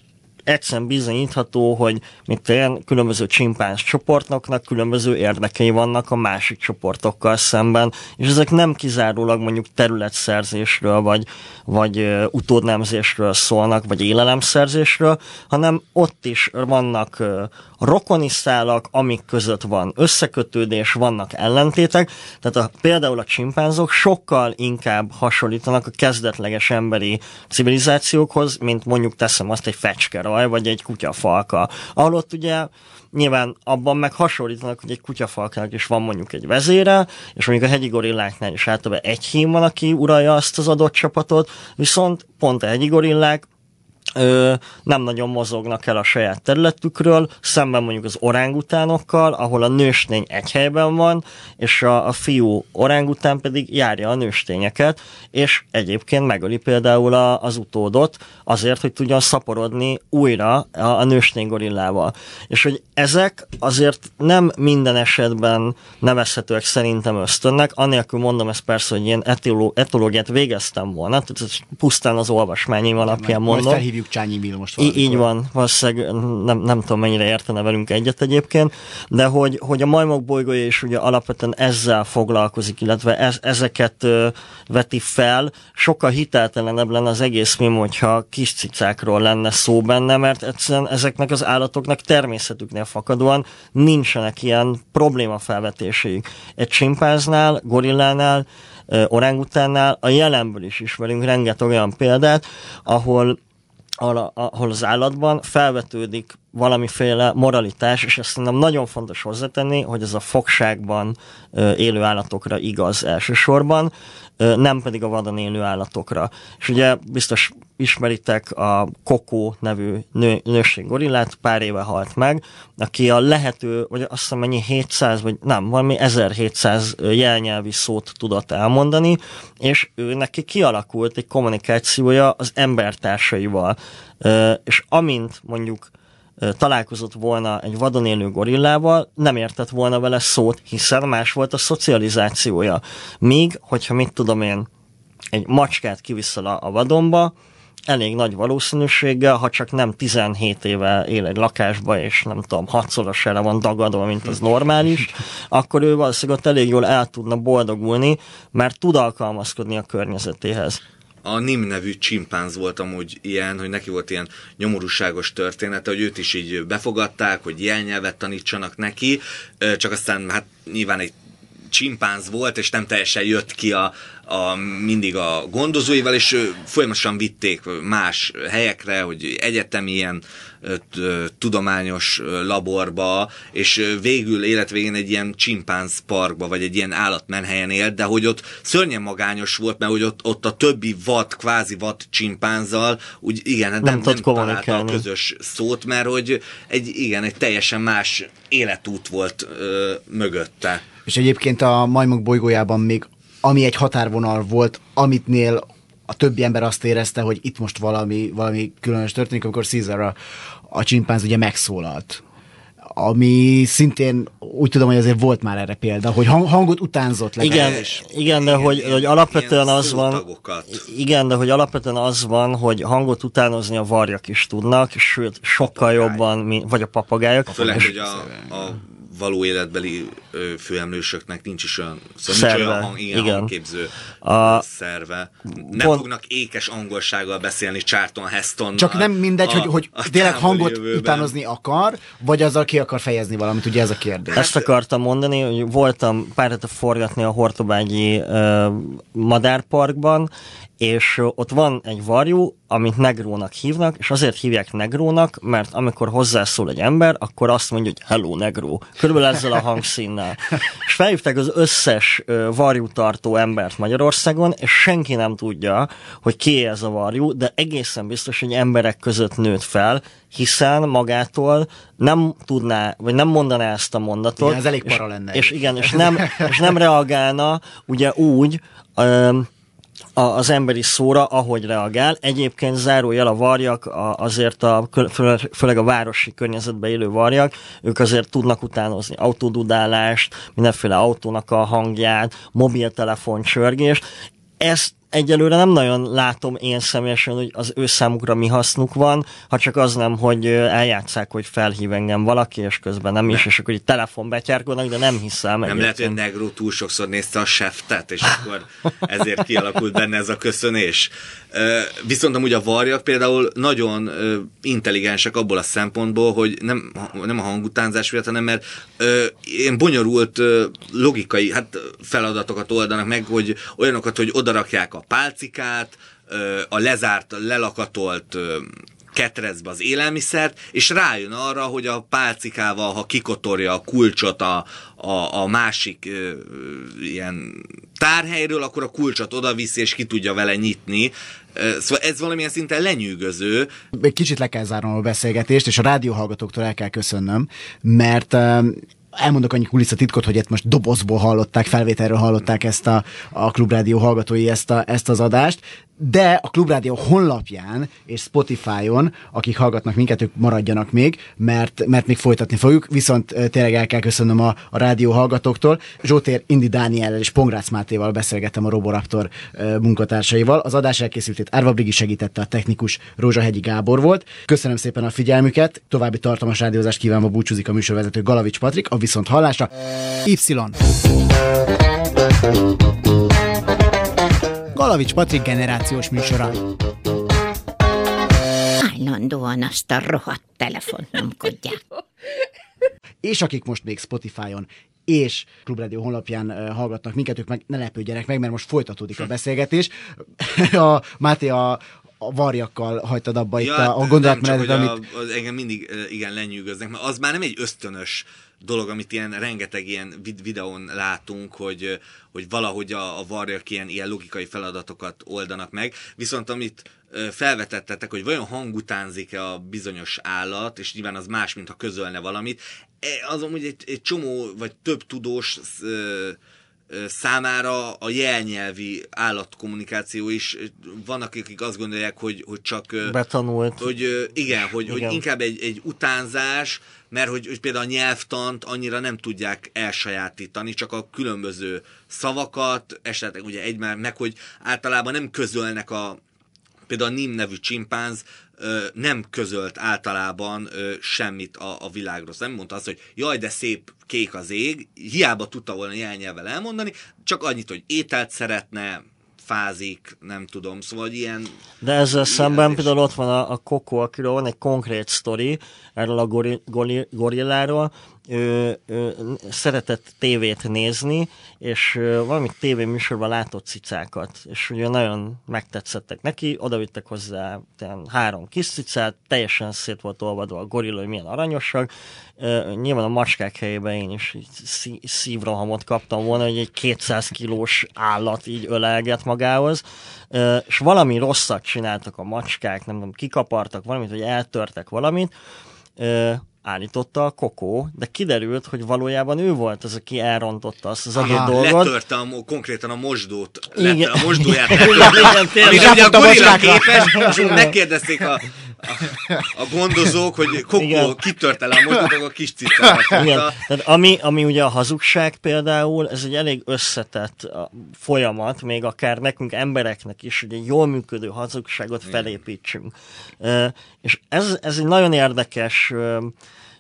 egyszerűen bizonyítható, hogy mit ilyen különböző csimpánz csoportoknak különböző érdekei vannak a másik csoportokkal szemben, és ezek nem kizárólag mondjuk területszerzésről, vagy, vagy utódnemzésről szólnak, vagy élelemszerzésről, hanem ott is vannak rokoni szálak, amik között van összekötődés, vannak ellentétek, tehát a, például a csimpánzok sokkal inkább hasonlítanak a kezdetleges emberi civilizációkhoz, mint mondjuk teszem azt egy fecskeraj, vagy egy kutyafalka. Ahol ott ugye nyilván abban meg hasonlítanak, hogy egy kutyafalkának is van mondjuk egy vezére, és mondjuk a hegyi gorilláknál is általában egy hím van, aki uralja azt az adott csapatot, viszont pont a hegyi gorillák ö, nem nagyon mozognak el a saját területükről, szemben mondjuk az orángutánokkal, ahol a nőstény egy helyben van, és a, a fiú orángután pedig járja a nőstényeket, és egyébként megöli például a, az utódot azért, hogy tudjon szaporodni újra a, a nőstény gorillával. És hogy ezek azért nem minden esetben nevezhetőek szerintem ösztönnek, anélkül mondom ezt persze, hogy ilyen etológiát végeztem volna, tehát pusztán az olvasmányaim alapján mondom hívjuk Csányi Mil most valamikor. Így van, valószínűleg nem, nem tudom mennyire értene velünk egyet egyébként, de hogy, hogy a majmok bolygója is ugye alapvetően ezzel foglalkozik, illetve ez, ezeket ö, veti fel, sokkal hiteltelenebb lenne az egész mém, hogyha kis cicákról lenne szó benne, mert egyszerűen ezeknek az állatoknak természetüknél fakadóan nincsenek ilyen problémafelvetéseik. Egy csimpáznál, gorillánál, orángutánnál a jelenből is ismerünk rengeteg olyan példát, ahol ahol, az állatban felvetődik valamiféle moralitás, és ezt szerintem nagyon fontos hozzátenni, hogy ez a fogságban élő állatokra igaz elsősorban, nem pedig a vadon élő állatokra. És ugye biztos ismeritek a Kokó nevű nő, nőség gorillát, pár éve halt meg, aki a lehető, vagy azt hiszem mennyi 700, vagy nem, valami 1700 jelnyelvi szót tudott elmondani, és ő neki kialakult egy kommunikációja az embertársaival. És amint mondjuk találkozott volna egy vadon élő gorillával, nem értett volna vele szót, hiszen más volt a szocializációja. Míg, hogyha mit tudom én, egy macskát kiviszol a, a vadonba, elég nagy valószínűséggel, ha csak nem 17 éve él egy lakásba, és nem tudom, hatszorosára van dagadva, mint az normális, akkor ő valószínűleg ott elég jól el tudna boldogulni, mert tud alkalmazkodni a környezetéhez a Nim nevű csimpánz volt amúgy ilyen, hogy neki volt ilyen nyomorúságos története, hogy őt is így befogadták, hogy jelnyelvet tanítsanak neki, csak aztán hát nyilván egy csimpánz volt, és nem teljesen jött ki a, a, mindig a gondozóival, és folyamatosan vitték más helyekre, hogy egyetemi ilyen tudományos laborba, és végül életvégén egy ilyen csimpánz parkba, vagy egy ilyen állatmenhelyen élt, de hogy ott szörnyen magányos volt, mert hogy ott, ott a többi vad, kvázi vad csimpánzal, úgy igen, nem, nem, nem találta a közös szót, mert hogy egy, igen, egy teljesen más életút volt ö, mögötte. És egyébként a majmok bolygójában még ami egy határvonal volt, amitnél a többi ember azt érezte, hogy itt most valami, valami különös történik, amikor Caesar a, a csimpánz ugye megszólalt ami szintén úgy tudom, hogy azért volt már erre példa, hogy hang, hangot utánzott legalábbis. Igen, igen, de hogy, hogy alapvetően az van, igen, de hogy alapvetően az van, hogy hangot utánozni a varjak is tudnak, sőt, sokkal jobban, vagy a papagájok. Főleg, hogy a, a való életbeli főemlősöknek nincs is olyan, szóval szerve. nincs olyan hang, igen, igen. hangképző a, szerve. Nem pont, fognak ékes angolsággal beszélni Charlton Heston. Csak nem mindegy, a, hogy, hogy a tényleg hangot jövőben. utánozni akar, vagy azzal ki akar fejezni valamit, ugye ez a kérdés. Ezt akartam mondani, hogy voltam pár hete forgatni a Hortobágyi uh, madárparkban, és ott van egy varjú, amit negrónak hívnak, és azért hívják negrónak, mert amikor hozzászól egy ember, akkor azt mondja, hogy hello negró. Körülbelül ezzel a hangszínnel. És felhívták az összes varjú-tartó embert Magyarországon, és senki nem tudja, hogy ki ez a varjú, de egészen biztos, hogy emberek között nőtt fel, hiszen magától nem tudná, vagy nem mondaná ezt a mondatot. Igen, ez elég para lenne. És, és igen, és nem, és nem reagálna ugye úgy, a, az emberi szóra, ahogy reagál. Egyébként zárójel a varjak, azért a, főleg a városi környezetben élő varjak, ők azért tudnak utánozni autódudálást, mindenféle autónak a hangját, mobiltelefon csörgést, ezt egyelőre nem nagyon látom én személyesen, hogy az ő számukra mi hasznuk van, ha csak az nem, hogy eljátszák, hogy felhív engem valaki, és közben nem is, és akkor így telefon betyárkodnak, de nem hiszem. Nem lehet, hogy Negro túl sokszor nézte a seftet, és akkor ezért kialakult benne ez a köszönés. Viszont amúgy a varjak például nagyon intelligensek abból a szempontból, hogy nem, nem a hangutánzás miatt, hanem mert ilyen bonyolult logikai hát feladatokat oldanak meg, hogy olyanokat, hogy odarakják a pálcikát, a lezárt, lelakatolt ketrecbe az élelmiszert, és rájön arra, hogy a pálcikával, ha kikotorja a kulcsot a, a, a másik ö, ilyen tárhelyről, akkor a kulcsot odaviszi, és ki tudja vele nyitni. Szóval ez valamilyen szinten lenyűgöző. Egy kicsit le kell zárnom a beszélgetést, és a rádióhallgatóktól el kell köszönnöm, mert elmondok annyi kulisszatitkot, hogy itt most dobozból hallották, felvételről hallották ezt a, a Klubrádió hallgatói ezt, a, ezt az adást, de a Klubrádió honlapján és Spotify-on, akik hallgatnak minket, ők maradjanak még, mert, mert még folytatni fogjuk, viszont tényleg el kell köszönnöm a, a rádió hallgatóktól. Zsótér Indi Dániellel és Pongrácz Mátéval beszélgettem a Roboraptor munkatársaival. Az adás elkészültét Árva Brigi segítette, a technikus Rózsahegyi Gábor volt. Köszönöm szépen a figyelmüket, további tartalmas rádiózást kívánva búcsúzik a műsorvezető Galavics Patrik, a viszont hallásra. Y. Galavics Patrik generációs műsora. Állandóan azt a rohadt telefont nyomkodják. És akik most még Spotify-on és Klubrádió honlapján hallgatnak minket, ők meg ne lepődjenek meg, mert most folytatódik a beszélgetés. a Máté a, a varjakkal hagytad abba ja, itt a, a gondolatmenetet, amit... A, az engem mindig igen lenyűgöznek, mert az már nem egy ösztönös dolog, amit ilyen rengeteg ilyen videón látunk, hogy, hogy valahogy a, a varjak ilyen, ilyen logikai feladatokat oldanak meg. Viszont amit felvetettetek, hogy vajon hangutánzik-e a bizonyos állat, és nyilván az más, mint ha közölne valamit, e, az amúgy egy, egy csomó, vagy több tudós számára a jelnyelvi állatkommunikáció is vannak, akik azt gondolják, hogy, hogy csak betanult. Hogy igen, hogy, igen. hogy inkább egy, egy utánzás, mert hogy, hogy például a nyelvtant annyira nem tudják elsajátítani, csak a különböző szavakat, esetleg ugye egymár, meg hogy általában nem közölnek a például a Nim nevű csimpánz nem közölt általában semmit a, a világról. Nem mondta azt, hogy jaj, de szép kék az ég, hiába tudta volna jelnyelvel elmondani, csak annyit, hogy ételt szeretne, fázik, nem tudom, szóval ilyen... De ezzel ilyen szemben is. például ott van a, a Coco, akiről van egy konkrét sztori, erről a gori, gori, gorilláról, ő, ő szeretett tévét nézni, és valami tévéműsorban látott cicákat, és ugye nagyon megtetszettek neki, odavittek hozzá három kis cicát, teljesen szét volt olvadva a gorilla, hogy milyen aranyosak, nyilván a macskák helyében én is így szívrohamot kaptam volna, hogy egy 200 kilós állat így ölelget magához, és valami rosszat csináltak a macskák, nem tudom, kikapartak valamit, vagy eltörtek valamit, állította a Kokó, de kiderült, hogy valójában ő volt az, aki elrontotta azt az adott dolgot. Letörte a, konkrétan a mosdót. Igen. a mosdóját letörte. Ami ugye a gorilla képes, és megkérdezték a, a, gondozók, hogy Kokó kitörte le a a kis. Tehát ami, ami ugye a hazugság például, ez egy elég összetett folyamat, még akár nekünk embereknek is, hogy egy jól működő hazugságot felépítsünk. És ez, ez egy nagyon érdekes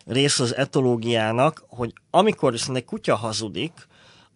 rész az etológiának, hogy amikor viszont egy kutya hazudik,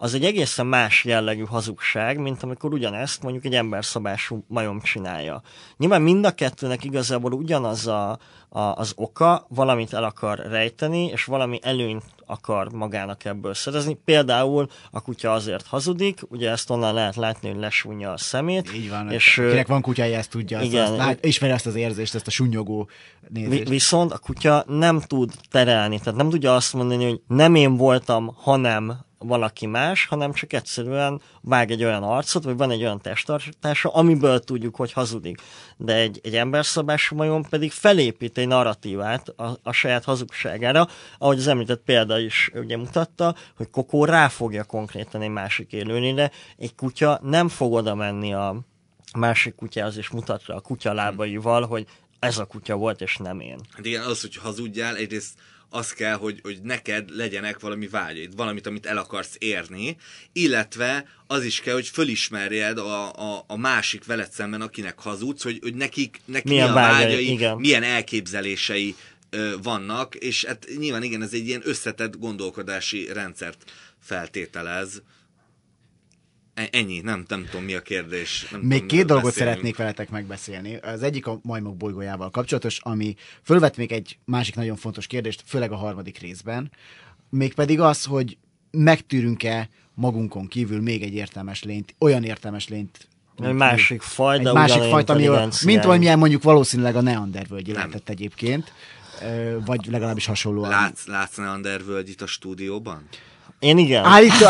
az egy egészen más jellegű hazugság, mint amikor ugyanezt mondjuk egy emberszabású majom csinálja. Nyilván mind a kettőnek igazából ugyanaz a, a, az oka, valamit el akar rejteni, és valami előnyt akar magának ebből szerezni. Például a kutya azért hazudik, ugye ezt onnan lehet látni, hogy lesúnja a szemét. Így van, és, akinek van kutyája, ezt tudja, igen, azt, azt lát, ismeri ezt az érzést, ezt a sunyogó nézést. Viszont a kutya nem tud terelni, tehát nem tudja azt mondani, hogy nem én voltam, hanem valaki más, hanem csak egyszerűen vág egy olyan arcot, vagy van egy olyan testtartása, amiből tudjuk, hogy hazudik. De egy, egy emberszabású majom pedig felépít egy narratívát a, a saját hazugságára, ahogy az említett példa is ugye mutatta, hogy Kokó ráfogja konkrétan egy másik élőlényre, egy kutya nem fog oda menni a másik kutyához, és mutat a kutya lábaival, hogy ez a kutya volt, és nem én. Hát igen, az, hogy hazudjál, egyrészt az kell, hogy, hogy neked legyenek valami vágyaid, valamit, amit el akarsz érni, illetve az is kell, hogy fölismerjed a, a, a másik veled szemben, akinek hazudsz, hogy, hogy nekik, neki Milyen mi a vágyai, vágyai, igen. milyen elképzelései ö, vannak, és hát nyilván igen, ez egy ilyen összetett gondolkodási rendszert feltételez. E- Ennyi, nem, nem tudom mi a kérdés. Nem Még tudom, két dolgot beszélünk. szeretnék veletek megbeszélni. Az egyik a majmok bolygójával kapcsolatos, ami fölvet még egy másik nagyon fontos kérdést, főleg a harmadik részben, mégpedig az, hogy megtűrünk-e magunkon kívül még egy értelmes lényt, olyan értelmes lényt, Egy másik faj, de egy másik fajta, ami, mint amilyen mondjuk valószínűleg a neandervölgyi lehetett egyébként, vagy legalábbis hasonlóan. Látsz, látsz Neandervölgy itt a stúdióban? Én igen. Állító,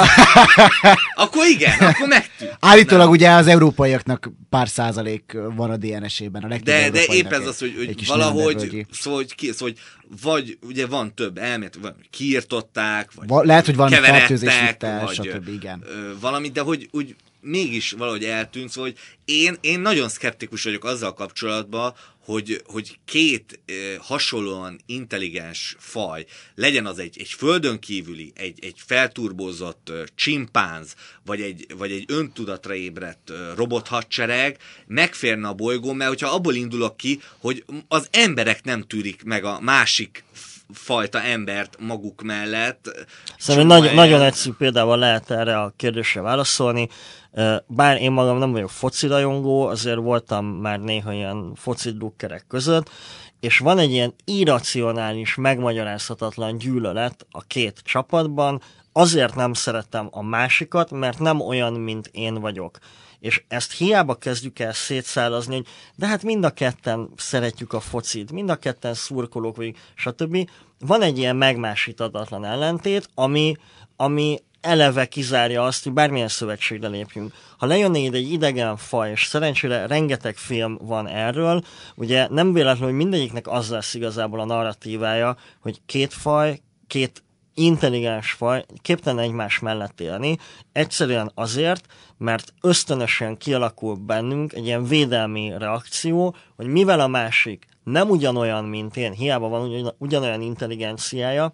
Akkor igen, akkor megtűnt. állítólag ugye az európaiaknak pár százalék van a DNS-ében. A De, de épp ez az, hogy, hogy valahogy, szóval, hogy, ki, szóval, hogy vagy ugye van több elmélet, vagy kiirtották, vagy Va- lehet, hogy valami keveredtek, fertőzés vitt el, vagy, stb., igen. Ö, valami, de hogy úgy mégis valahogy eltűnt, szóval, hogy én, én nagyon szkeptikus vagyok azzal kapcsolatban, hogy, hogy két ö, hasonlóan intelligens faj, legyen az egy, egy földön kívüli, egy, egy felturbózott ö, csimpánz, vagy egy, vagy egy öntudatra ébredt ö, robothadsereg, megférne a bolygón, mert hogyha abból indulok ki, hogy az emberek nem tűrik meg a másik fajta embert maguk mellett. Szerintem helyen. nagyon egyszerű példával lehet erre a kérdésre válaszolni. Bár én magam nem vagyok foci rajongó, azért voltam már néha ilyen foci drukkerek között, és van egy ilyen irracionális, megmagyarázhatatlan gyűlölet a két csapatban, azért nem szeretem a másikat, mert nem olyan, mint én vagyok. És ezt hiába kezdjük el szétszálazni, hogy de hát mind a ketten szeretjük a focit, mind a ketten szurkolók vagyunk, stb. Van egy ilyen megmásítatatlan ellentét, ami, ami eleve kizárja azt, hogy bármilyen szövetségre lépjünk. Ha lejönne ide egy idegen faj, és szerencsére rengeteg film van erről, ugye nem véletlen, hogy mindegyiknek az lesz igazából a narratívája, hogy két faj, két intelligens faj képtelen egymás mellett élni, egyszerűen azért, mert ösztönösen kialakul bennünk egy ilyen védelmi reakció, hogy mivel a másik nem ugyanolyan, mint én, hiába van ugyan- ugyanolyan intelligenciája,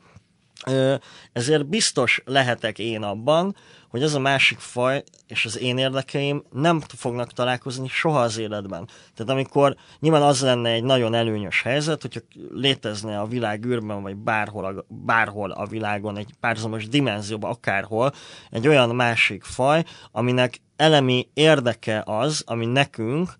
ezért biztos lehetek én abban, hogy az a másik faj és az én érdekeim nem fognak találkozni soha az életben. Tehát amikor nyilván az lenne egy nagyon előnyös helyzet, hogyha létezne a világ űrben, vagy bárhol a, bárhol a világon, egy párhuzamos dimenzióban, akárhol, egy olyan másik faj, aminek elemi érdeke az, ami nekünk,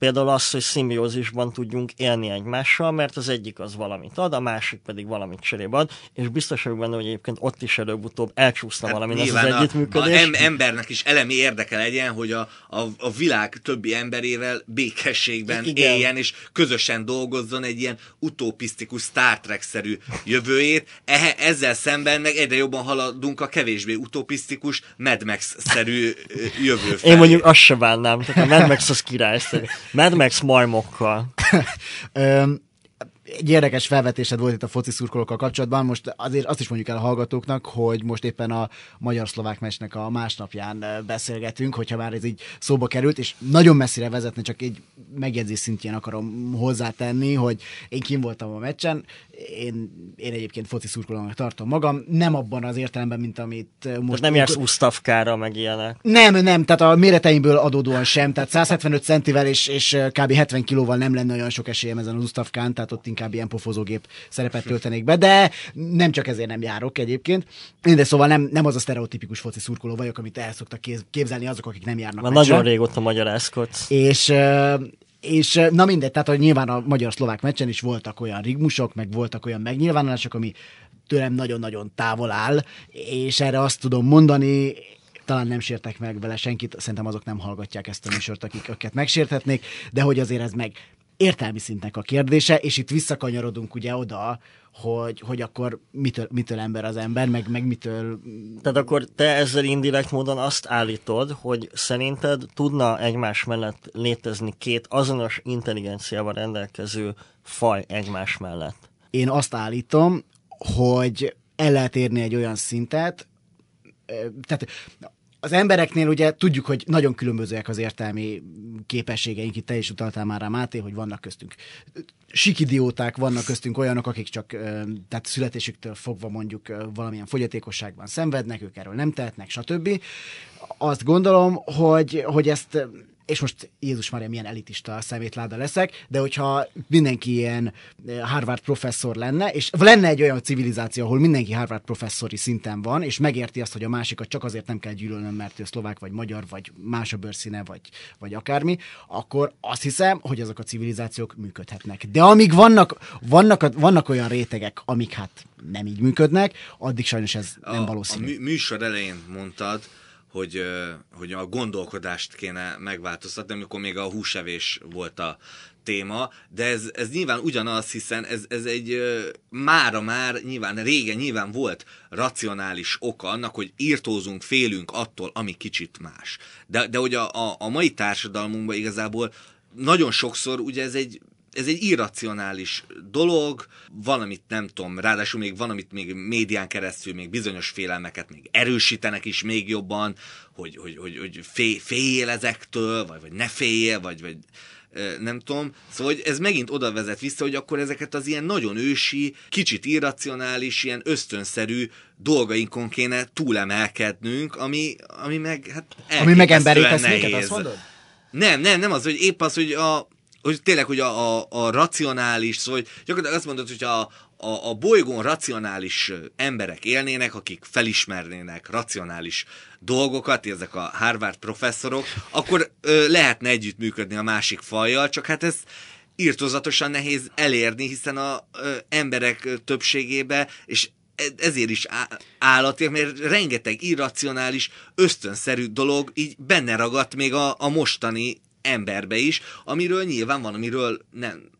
Például az, hogy szimbiózisban tudjunk élni egymással, mert az egyik az valamit ad, a másik pedig valamit cserébe ad, és biztos vagyok benne, hogy egyébként ott is előbb-utóbb elcsúszna hát valami ez az a- együttműködés. A em- embernek is elemi érdeke legyen, hogy a, a, a világ többi emberével békességben Igen. éljen, és közösen dolgozzon egy ilyen utopisztikus Star Trek-szerű jövőjét. Ehe, ezzel szemben meg egyre jobban haladunk a kevésbé utopisztikus Mad Max-szerű jövő felé. Én mondjuk azt se bánnám, tehát a Mad Max az királyszerű. Mad Max majmokkal. Egy érdekes felvetésed volt itt a foci szurkolókkal kapcsolatban. Most azért azt is mondjuk el a hallgatóknak, hogy most éppen a magyar-szlovák meccsnek a másnapján ö, beszélgetünk, hogyha már ez így szóba került, és nagyon messzire vezetne, csak egy megjegyzés szintjén akarom hozzátenni, hogy én kim voltam a meccsen, én, én egyébként foci szurkolónak tartom magam, nem abban az értelemben, mint amit ö, most... Most nem jársz Usztavkára, meg ilyenek. Nem, nem, tehát a méreteimből adódóan sem, tehát 175 centivel és, és ö, kb. 70 kilóval nem lenne olyan sok esélyem ezen az Ustavkán, tehát ott inkább ilyen pofozógép szerepet töltenék be, de nem csak ezért nem járok egyébként. De szóval nem, nem az a sztereotipikus foci szurkoló vagyok, amit el szoktak képzelni azok, akik nem járnak Már nagyon régóta magyarázkodsz. És, és na mindegy, tehát hogy nyilván a magyar-szlovák meccsen is voltak olyan rigmusok, meg voltak olyan megnyilvánulások, ami tőlem nagyon-nagyon távol áll, és erre azt tudom mondani, talán nem sértek meg vele senkit, szerintem azok nem hallgatják ezt a műsort, akik őket megsérthetnék, de hogy azért ez meg értelmi szintnek a kérdése, és itt visszakanyarodunk ugye oda, hogy, hogy akkor mitől, mitől ember az ember, meg, meg mitől Tehát akkor te ezzel indirekt módon azt állítod, hogy szerinted tudna egymás mellett létezni két azonos intelligenciával rendelkező faj egymás mellett? én azt állítom, hogy el lehet érni egy olyan szintet, tehát az embereknél ugye tudjuk, hogy nagyon különbözőek az értelmi képességeink, itt te is utaltál már rá, Máté, hogy vannak köztünk sikidióták, vannak köztünk olyanok, akik csak tehát születésüktől fogva mondjuk valamilyen fogyatékosságban szenvednek, ők erről nem tehetnek, stb. Azt gondolom, hogy, hogy ezt és most Jézus Mária milyen elitista szemétláda leszek, de hogyha mindenki ilyen eh, Harvard professzor lenne, és lenne egy olyan civilizáció, ahol mindenki Harvard professzori szinten van, és megérti azt, hogy a másikat csak azért nem kell gyűlölnöm, mert ő szlovák, vagy magyar, vagy más a bőrszíne, vagy, vagy akármi, akkor azt hiszem, hogy azok a civilizációk működhetnek. De amíg vannak, vannak, vannak olyan rétegek, amik hát nem így működnek, addig sajnos ez nem valószínű. A műsor elején mondtad, hogy, hogy a gondolkodást kéne megváltoztatni, amikor még a húsevés volt a téma, de ez, ez nyilván ugyanaz, hiszen ez, ez egy mára már nyilván régen nyilván volt racionális oka annak, hogy írtózunk, félünk attól, ami kicsit más. De, de hogy a, a, a mai társadalmunkban igazából nagyon sokszor ugye ez egy ez egy irracionális dolog, van, amit nem tudom, ráadásul még van, amit még médián keresztül még bizonyos félelmeket még erősítenek is még jobban, hogy, hogy, hogy, hogy fél, féljél ezektől, vagy, vagy ne féljél, vagy, vagy nem tudom. Szóval hogy ez megint oda vezet vissza, hogy akkor ezeket az ilyen nagyon ősi, kicsit irracionális, ilyen ösztönszerű dolgainkon kéne túlemelkednünk, ami, ami meg hát Ami meg emberi tesz minket, azt mondod? Nem, nem, nem az, hogy épp az, hogy a, hogy tényleg, hogy a, a, a racionális, szóval hogy gyakorlatilag azt mondod, hogy a, a, a bolygón racionális emberek élnének, akik felismernének racionális dolgokat, ezek a Harvard professzorok, akkor ö, lehetne együttműködni a másik fajjal, csak hát ez írtozatosan nehéz elérni, hiszen a ö, emberek többségébe, és e, ezért is állatiak, mert rengeteg irracionális, ösztönszerű dolog így benne ragadt még a, a mostani emberbe is, amiről nyilván van, amiről nem,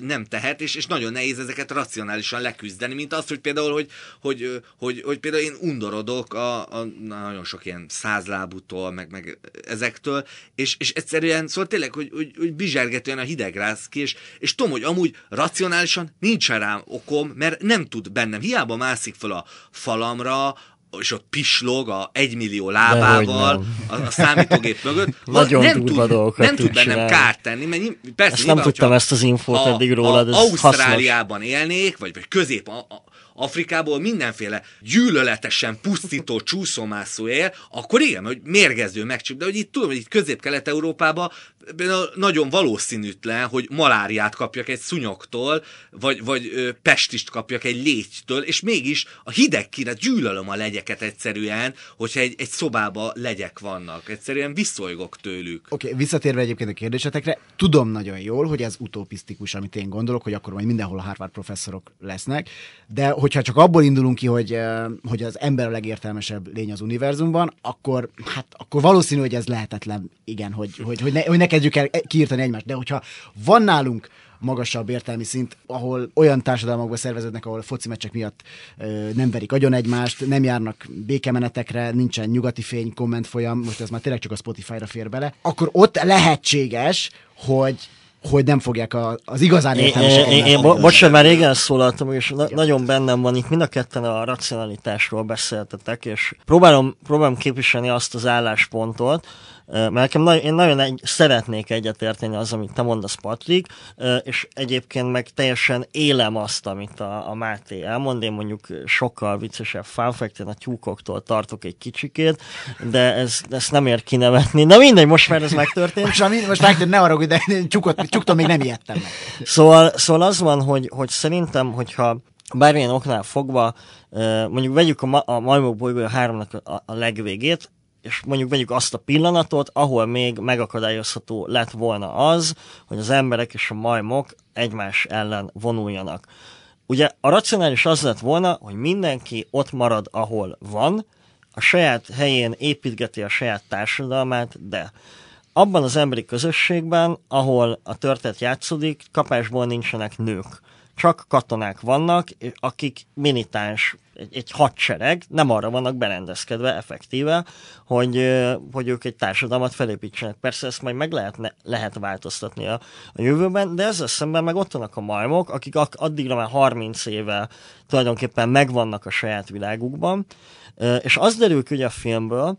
nem tehet, és, és nagyon nehéz ezeket racionálisan leküzdeni, mint az, hogy például, hogy, hogy, hogy, hogy például én undorodok a, a nagyon sok ilyen százlábútól, meg, meg ezektől, és, és egyszerűen, szóval tényleg, hogy, hogy, hogy bizsergetően a hidegrász ki, és, és tudom, hogy amúgy racionálisan nincsen rám okom, mert nem tud bennem, hiába mászik fel a falamra, és ott pislog a egymillió lábával a, a számítógép mögött. Nagyon nem tud, Nem tud bennem csinálni. kárt tenni, mert persze ezt nem tudtam ezt az infót eddig rólad, ez Ausztráliában hasznos. élnék, vagy, vagy közép a, a, Afrikából mindenféle gyűlöletesen pusztító csúszómászó él, akkor igen, hogy mérgező megcsip, de hogy itt tudom, hogy itt közép-kelet-európában nagyon valószínűtlen, hogy maláriát kapjak egy szunyoktól, vagy, vagy pestist kapjak egy légytől, és mégis a hideg kire gyűlölöm a legyeket egyszerűen, hogyha egy, egy szobába legyek vannak. Egyszerűen viszolygok tőlük. Oké, okay, visszatérve egyébként a kérdésetekre, tudom nagyon jól, hogy ez utopisztikus, amit én gondolok, hogy akkor majd mindenhol a Harvard professzorok lesznek, de hogyha csak abból indulunk ki, hogy, hogy az ember a legértelmesebb lény az univerzumban, akkor, hát, akkor valószínű, hogy ez lehetetlen, igen, hogy, hogy, hogy, ne, hogy ne kezdjük el kiírtani egymást. De hogyha van nálunk magasabb értelmi szint, ahol olyan társadalmakba szerveződnek, ahol foci meccsek miatt ö, nem verik agyon egymást, nem járnak békemenetekre, nincsen nyugati fény, komment folyam, most ez már tényleg csak a Spotify-ra fér bele, akkor ott lehetséges, hogy hogy nem fogják a, az igazán értelmesek. Én, én, én bo- bocsánat, már régen szólaltam, és na- nagyon bennem van itt, mind a ketten a racionalitásról beszéltetek, és próbálom, próbálom képviselni azt az álláspontot, mert nekem na- én nagyon egy, szeretnék egyetérteni az, amit te mondasz, Patrik, és egyébként meg teljesen élem azt, amit a, a Máté elmond. Én mondjuk sokkal viccesebb fanfekten a tyúkoktól tartok egy kicsikét, de ez, ezt nem ér kinevetni. Na mindegy, most már ez megtörtént. most, most megtörtént, ne arra, de én tyúkot, tyúktól még nem ijedtem meg. Szóval, szóval az van, hogy, hogy szerintem, hogyha bármilyen oknál fogva, mondjuk vegyük a, ma, a majmok bolygója háromnak a, a legvégét, és mondjuk vegyük azt a pillanatot, ahol még megakadályozható lett volna az, hogy az emberek és a majmok egymás ellen vonuljanak. Ugye a racionális az lett volna, hogy mindenki ott marad, ahol van, a saját helyén építgeti a saját társadalmát, de abban az emberi közösségben, ahol a történet játszódik, kapásból nincsenek nők. Csak katonák vannak, akik militáns egy, egy hadsereg, nem arra vannak berendezkedve effektíve, hogy, hogy ők egy társadalmat felépítsenek. Persze ezt majd meg lehetne, lehet változtatni a, a jövőben, de ezzel szemben meg ott vannak a majmok, akik addigra már 30 éve tulajdonképpen megvannak a saját világukban, és az derül ki a filmből,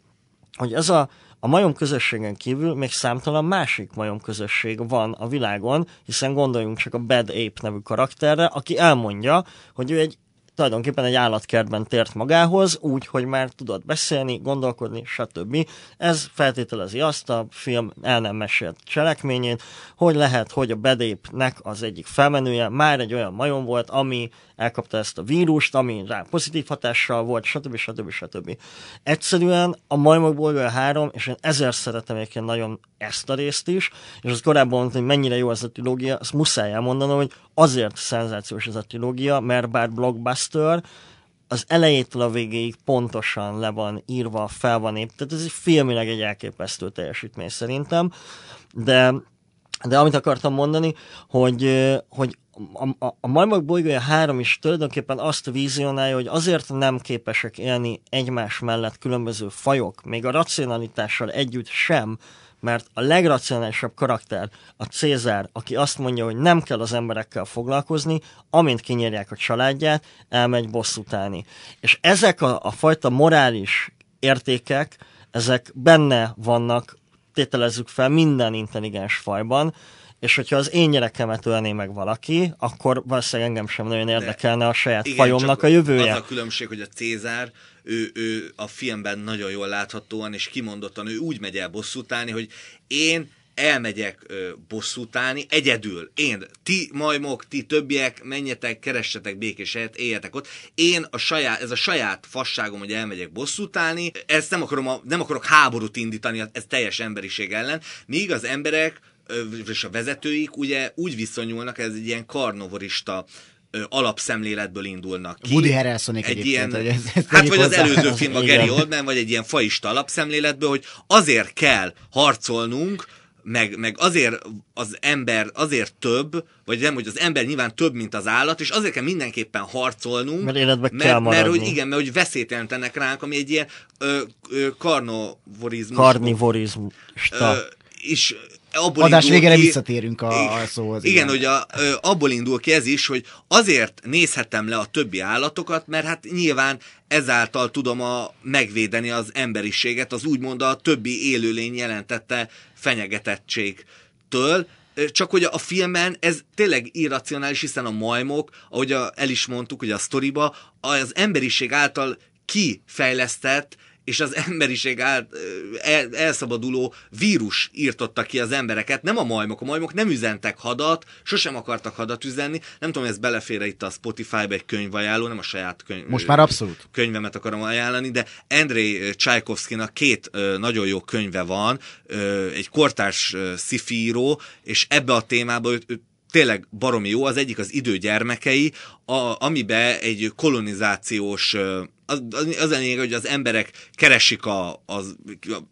hogy ez a, a majom közösségen kívül még számtalan másik majom közösség van a világon, hiszen gondoljunk csak a Bad Ape nevű karakterre, aki elmondja, hogy ő egy tulajdonképpen egy állatkertben tért magához, úgy, hogy már tudott beszélni, gondolkodni, stb. Ez feltételezi azt a film el nem mesélt cselekményét, hogy lehet, hogy a bedépnek az egyik felmenője már egy olyan majom volt, ami elkapta ezt a vírust, ami rá pozitív hatással volt, stb. stb. stb. Egyszerűen a Majmok Bolygója 3, és én ezért szeretem egyébként nagyon ezt a részt is, és az korábban mondtam, hogy mennyire jó ez a trilógia, azt muszáj elmondanom, hogy azért szenzációs ez a trilógia, mert bár blockbuster, az elejétől a végéig pontosan le van írva, fel van ép, tehát ez egy filmileg egy elképesztő teljesítmény szerintem, de de amit akartam mondani, hogy, hogy a, a, a Majmok bolygója három is tulajdonképpen azt vizionálja, hogy azért nem képesek élni egymás mellett különböző fajok, még a racionalitással együtt sem, mert a legracionálisabb karakter, a Cézár, aki azt mondja, hogy nem kell az emberekkel foglalkozni, amint kinyírják a családját, elmegy bosszútálni. És ezek a, a fajta morális értékek, ezek benne vannak, tételezzük fel, minden intelligens fajban, és hogyha az én gyerekemet ölné meg valaki, akkor valószínűleg engem sem nagyon érdekelne a saját igen, fajomnak a jövője. Az a különbség, hogy a Cézár, ő, ő a filmben nagyon jól láthatóan és kimondottan ő úgy megy el bosszútálni, hogy én elmegyek ö, bosszútálni, egyedül, én, ti majmok, ti többiek, menjetek, keressetek békés helyet, éljetek ott. Én a saját, ez a saját fasságom, hogy elmegyek bosszútálni, ezt nem, akarom a, nem akarok háborút indítani, ez teljes emberiség ellen, míg az emberek és a vezetőik ugye úgy viszonyulnak, ez egy ilyen karnovorista alapszemléletből indulnak ki. Woody Harrelson egy ilyen, hogy ez, ez Hát vagy az előző film, a Gary Oldman, vagy egy ilyen faista alapszemléletből, hogy azért kell harcolnunk, meg, meg azért az ember azért több, vagy nem, hogy az ember nyilván több, mint az állat, és azért kell mindenképpen harcolnunk, mert életbe mert, kell mert, hogy igen, mert hogy veszélyt jelentenek ránk, ami egy ilyen ö, ö, karnovorizmus. Karnivorizmus. Ö, és abból Adás végére ki, visszatérünk a, a szóhoz. Igen, igen. hogy a, abból indul ki ez is, hogy azért nézhetem le a többi állatokat, mert hát nyilván ezáltal tudom a, megvédeni az emberiséget, az úgymond a többi élőlény jelentette fenyegetettségtől, csak hogy a filmben ez tényleg irracionális, hiszen a majmok, ahogy a, el is mondtuk, hogy a sztoriba, az emberiség által kifejlesztett és az emberiség át, el, elszabaduló vírus írtotta ki az embereket, nem a majmok. A majmok nem üzentek hadat, sosem akartak hadat üzenni. Nem tudom, ez belefér itt a Spotify-ba egy könyvajánló, nem a saját könyv, Most már abszolút. könyvemet akarom ajánlani, de Andrei Csajkovszkinak két nagyon jó könyve van, egy kortárs szifíró, és ebbe a témába ő, ő tényleg baromi jó. Az egyik az idő gyermekei, a, amiben egy kolonizációs az, az lényeg, hogy az emberek keresik a, az,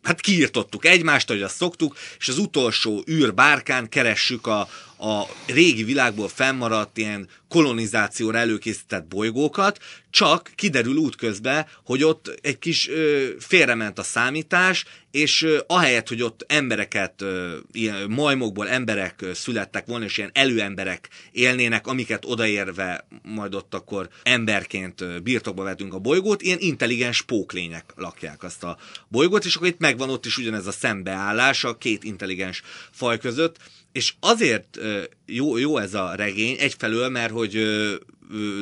hát kiirtottuk egymást, hogy azt szoktuk, és az utolsó űrbárkán keressük a, a régi világból fennmaradt ilyen kolonizációra előkészített bolygókat, csak kiderül útközben, hogy ott egy kis ö, félrement a számítás, és ö, ahelyett, hogy ott embereket, ö, ilyen majmokból emberek ö, születtek volna, és ilyen előemberek élnének, amiket odaérve majd ott akkor emberként ö, birtokba vetünk a bolygót, ilyen intelligens póklények lakják azt a bolygót, és akkor itt megvan ott is ugyanez a szembeállás a két intelligens faj között, és azért jó, jó ez a regény, egyfelől, mert hogy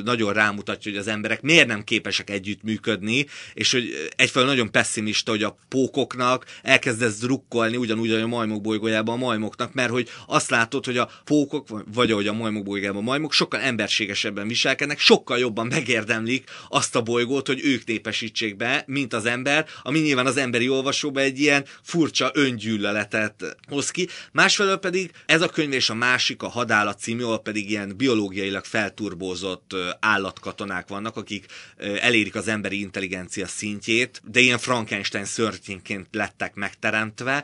nagyon rámutatja, hogy az emberek miért nem képesek együttműködni, és hogy egyfelől nagyon pessimista, hogy a pókoknak elkezdesz drukkolni, ugyanúgy, ahogy a majmok bolygójában a majmoknak, mert hogy azt látod, hogy a pókok, vagy ahogy a majmok bolygójában a majmok sokkal emberségesebben viselkednek, sokkal jobban megérdemlik azt a bolygót, hogy ők népesítsék be, mint az ember, ami nyilván az emberi olvasóba egy ilyen furcsa öngyűlöletet hoz ki. Másfelől pedig ez a könyv és a másik, a hadállat című, pedig ilyen biológiailag felturbózott alkalmazott állatkatonák vannak, akik elérik az emberi intelligencia szintjét, de ilyen Frankenstein szörnyénként lettek megteremtve.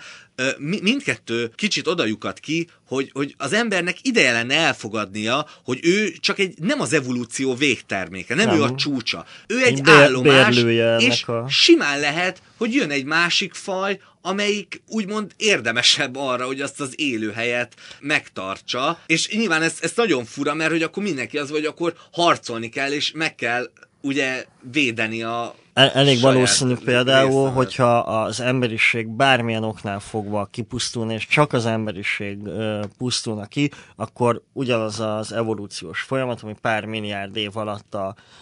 Mindkettő kicsit odajukat ki, hogy, hogy az embernek ideje lenne elfogadnia, hogy ő csak egy, nem az evolúció végterméke, nem, nem. ő a csúcsa. Ő egy, egy állomás, és a... simán lehet, hogy jön egy másik faj, amelyik úgymond érdemesebb arra, hogy azt az élőhelyet megtartsa. És nyilván ez, ez nagyon fura, mert hogy akkor mindenki az, hogy akkor harcolni kell, és meg kell ugye védeni a El, elég valószínű például, hogyha az emberiség bármilyen oknál fogva kipusztulna, és csak az emberiség ö, pusztulna ki, akkor ugyanaz az evolúciós folyamat, ami pár milliárd év alatt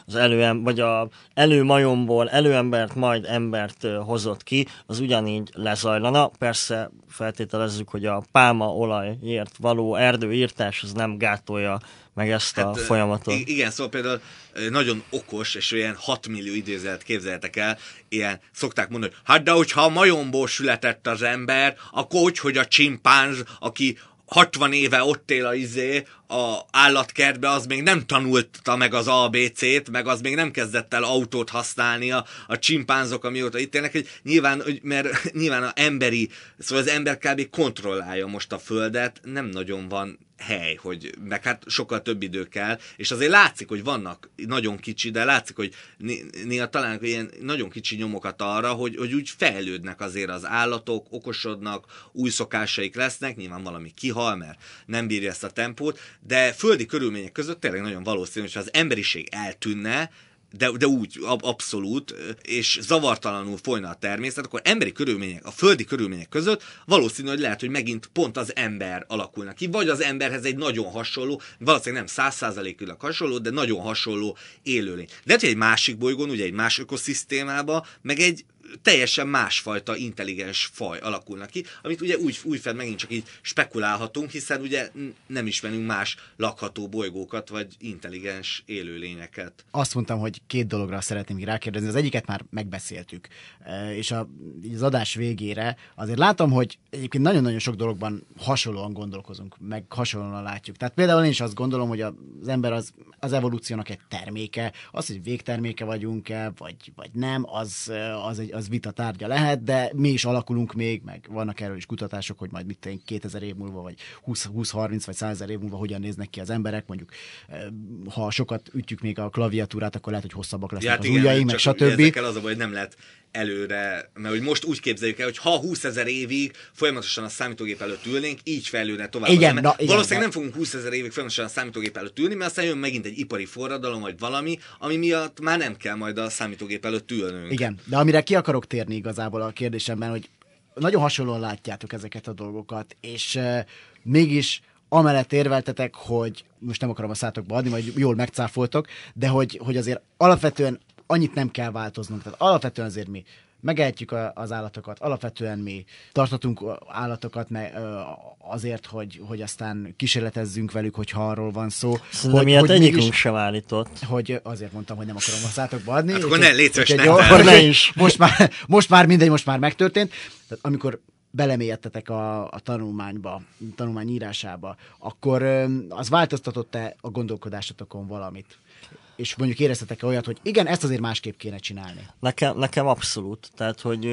az előem, vagy a előmajomból előembert, majd embert ö, hozott ki, az ugyanígy lezajlana. Persze feltételezzük, hogy a pálmaolajért való erdőírtás az nem gátolja meg ezt a Hát, folyamatot. Igen, szóval például nagyon okos, és olyan 6 millió idézet képzeljetek el, ilyen szokták mondani, hogy hát de hogyha a majomból született az ember, akkor hogy, hogy a csimpánz, aki 60 éve ott él a izé, a állatkertbe, az még nem tanulta meg az ABC-t, meg az még nem kezdett el autót használni a, a csimpánzok, amióta itt élnek, hogy nyilván, hogy, mert nyilván a emberi, szóval az ember kb. kontrollálja most a földet, nem nagyon van hely, hogy meg hát sokkal több idő kell, és azért látszik, hogy vannak nagyon kicsi, de látszik, hogy né- néha találnak ilyen nagyon kicsi nyomokat arra, hogy, hogy úgy fejlődnek azért az állatok, okosodnak, új szokásaik lesznek, nyilván valami kihal, mert nem bírja ezt a tempót, de földi körülmények között tényleg nagyon valószínű, hogy az emberiség eltűnne, de, de úgy ab, abszolút, és zavartalanul folyna a természet, akkor emberi körülmények, a földi körülmények között valószínű, hogy lehet, hogy megint pont az ember alakulnak ki, vagy az emberhez egy nagyon hasonló, valószínűleg nem százszázalékilag hasonló, de nagyon hasonló élőlény. De egy másik bolygón, ugye egy más ökoszisztémába, meg egy teljesen másfajta intelligens faj alakulnak ki, amit ugye úgy, úgy fel megint csak így spekulálhatunk, hiszen ugye nem ismerünk más lakható bolygókat, vagy intelligens élőlényeket. azt mondtam, hogy két dologra szeretném rákérdezni. Az egyiket már megbeszéltük, E, és a, az adás végére azért látom, hogy egyébként nagyon-nagyon sok dologban hasonlóan gondolkozunk, meg hasonlóan látjuk. Tehát például én is azt gondolom, hogy az ember az, az evolúciónak egy terméke, az, hogy végterméke vagyunk-e, vagy, vagy nem, az, az, egy, az vita tárgya lehet, de mi is alakulunk még, meg vannak erről is kutatások, hogy majd mit én 2000 év múlva, vagy 20-30 vagy 100 év múlva hogyan néznek ki az emberek, mondjuk e, ha sokat ütjük még a klaviatúrát, akkor lehet, hogy hosszabbak lesznek hát az ujjaink, meg stb. Ezekkel az a baj, hogy nem lehet előre, mert hogy most úgy képzeljük el, hogy ha 20 ezer évig folyamatosan a számítógép előtt ülnénk, így fejlődne tovább. Igen, na, igen, Valószínűleg na. nem fogunk 20 ezer évig folyamatosan a számítógép előtt ülni, mert aztán jön megint egy ipari forradalom, vagy valami, ami miatt már nem kell majd a számítógép előtt ülnünk. Igen, de amire ki akarok térni igazából a kérdésemben, hogy nagyon hasonlóan látjátok ezeket a dolgokat, és uh, mégis amellett érveltetek, hogy most nem akarom a szátokba adni, majd jól megcáfoltok, de hogy, hogy azért alapvetően annyit nem kell változnunk. Tehát alapvetően azért mi megehetjük az állatokat, alapvetően mi tartatunk állatokat me- azért, hogy, hogy aztán kísérletezzünk velük, hogyha arról van szó. Szerintem ilyet egyikünk mégis- sem állított. hogy azért mondtam, hogy nem akarom a szátokba adni. Hát akkor ne, légy szíves, ne jó, Ne is. Most már, most már mindegy, most már megtörtént. Tehát amikor belemélyedtetek a, a tanulmányba, a tanulmány írásába, akkor az változtatott-e a gondolkodásotokon valamit? És mondjuk éreztetek-e olyat, hogy igen, ezt azért másképp kéne csinálni? Nekem, nekem abszolút. Tehát, hogy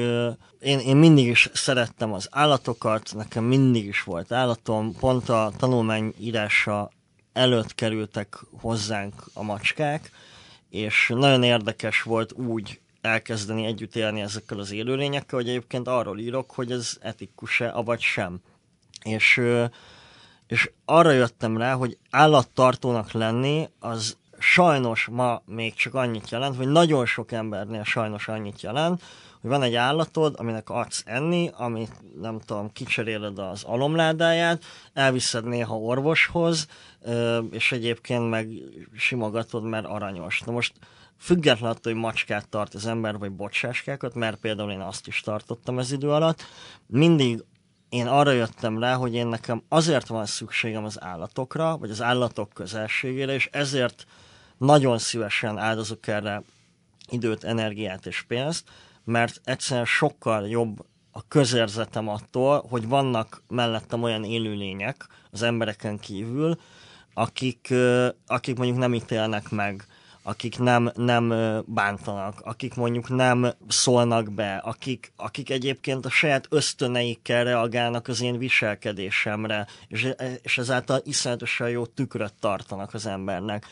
én, én mindig is szerettem az állatokat, nekem mindig is volt állatom. Pont a tanulmány írása előtt kerültek hozzánk a macskák, és nagyon érdekes volt úgy elkezdeni együtt élni ezekkel az élőlényekkel, hogy egyébként arról írok, hogy ez etikus-e, avagy sem. És, és arra jöttem rá, hogy állattartónak lenni, az sajnos ma még csak annyit jelent, vagy nagyon sok embernél sajnos annyit jelent, hogy van egy állatod, aminek adsz enni, amit nem tudom, kicseréled az alomládáját, elviszed néha orvoshoz, és egyébként meg simogatod, mert aranyos. Na most függetlenül attól, hogy macskát tart az ember, vagy bocsáskákat, mert például én azt is tartottam ez idő alatt, mindig én arra jöttem rá, hogy én nekem azért van szükségem az állatokra, vagy az állatok közelségére, és ezért nagyon szívesen áldozok erre időt, energiát és pénzt, mert egyszerűen sokkal jobb a közérzetem attól, hogy vannak mellettem olyan élőlények az embereken kívül, akik, akik mondjuk nem ítélnek meg, akik nem, nem bántanak, akik mondjuk nem szólnak be, akik, akik egyébként a saját ösztöneikkel reagálnak az én viselkedésemre, és, és ezáltal iszonyatosan jó tükröt tartanak az embernek.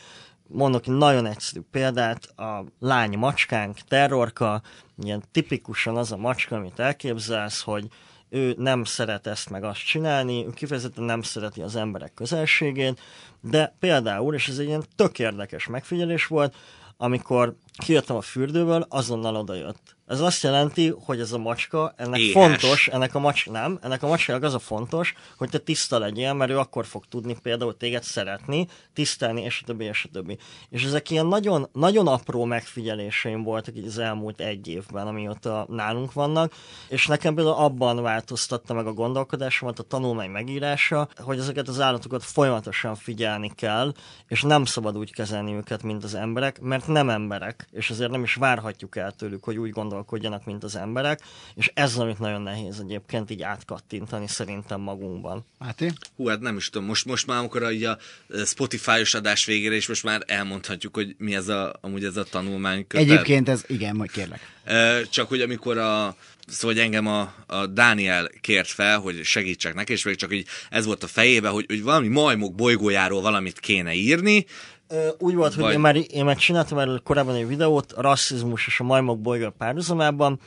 Mondok egy nagyon egyszerű példát, a lány macskánk, terrorka, ilyen tipikusan az a macska, amit elképzelsz, hogy ő nem szeret ezt meg azt csinálni, ő kifejezetten nem szereti az emberek közelségét, de például, és ez egy ilyen tök érdekes megfigyelés volt, amikor kijöttem a fürdőből, azonnal odajött. Ez azt jelenti, hogy ez a macska, ennek Éhes. fontos, ennek a macska nem, ennek a macskának az a fontos, hogy te tiszta legyél, mert ő akkor fog tudni például téged szeretni, tisztelni, és a többi, és a többi. És ezek ilyen nagyon, nagyon apró megfigyeléseim voltak így az elmúlt egy évben, amióta nálunk vannak, és nekem például abban változtatta meg a gondolkodásomat a tanulmány megírása, hogy ezeket az állatokat folyamatosan figyelni kell, és nem szabad úgy kezelni őket, mint az emberek, mert nem emberek, és ezért nem is várhatjuk el tőlük, hogy úgy gondolkodjanak, mint az emberek, és ez az, amit nagyon nehéz egyébként így átkattintani szerintem magunkban. Máté? Hú, hát nem is tudom, most, most már amikor a, így a Spotify-os adás végére, és most már elmondhatjuk, hogy mi ez a, amúgy ez a tanulmány kötet. Egyébként ez, igen, majd kérlek. Ö, Csak hogy amikor a Szóval, hogy engem a, a Dániel kért fel, hogy segítsek neki, és még csak így ez volt a fejébe, hogy, hogy valami majmok bolygójáról valamit kéne írni, úgy volt, hogy Vagy- én már, én már csináltam erről korábban egy videót, a rasszizmus és a majmok bolygó párhuzamában,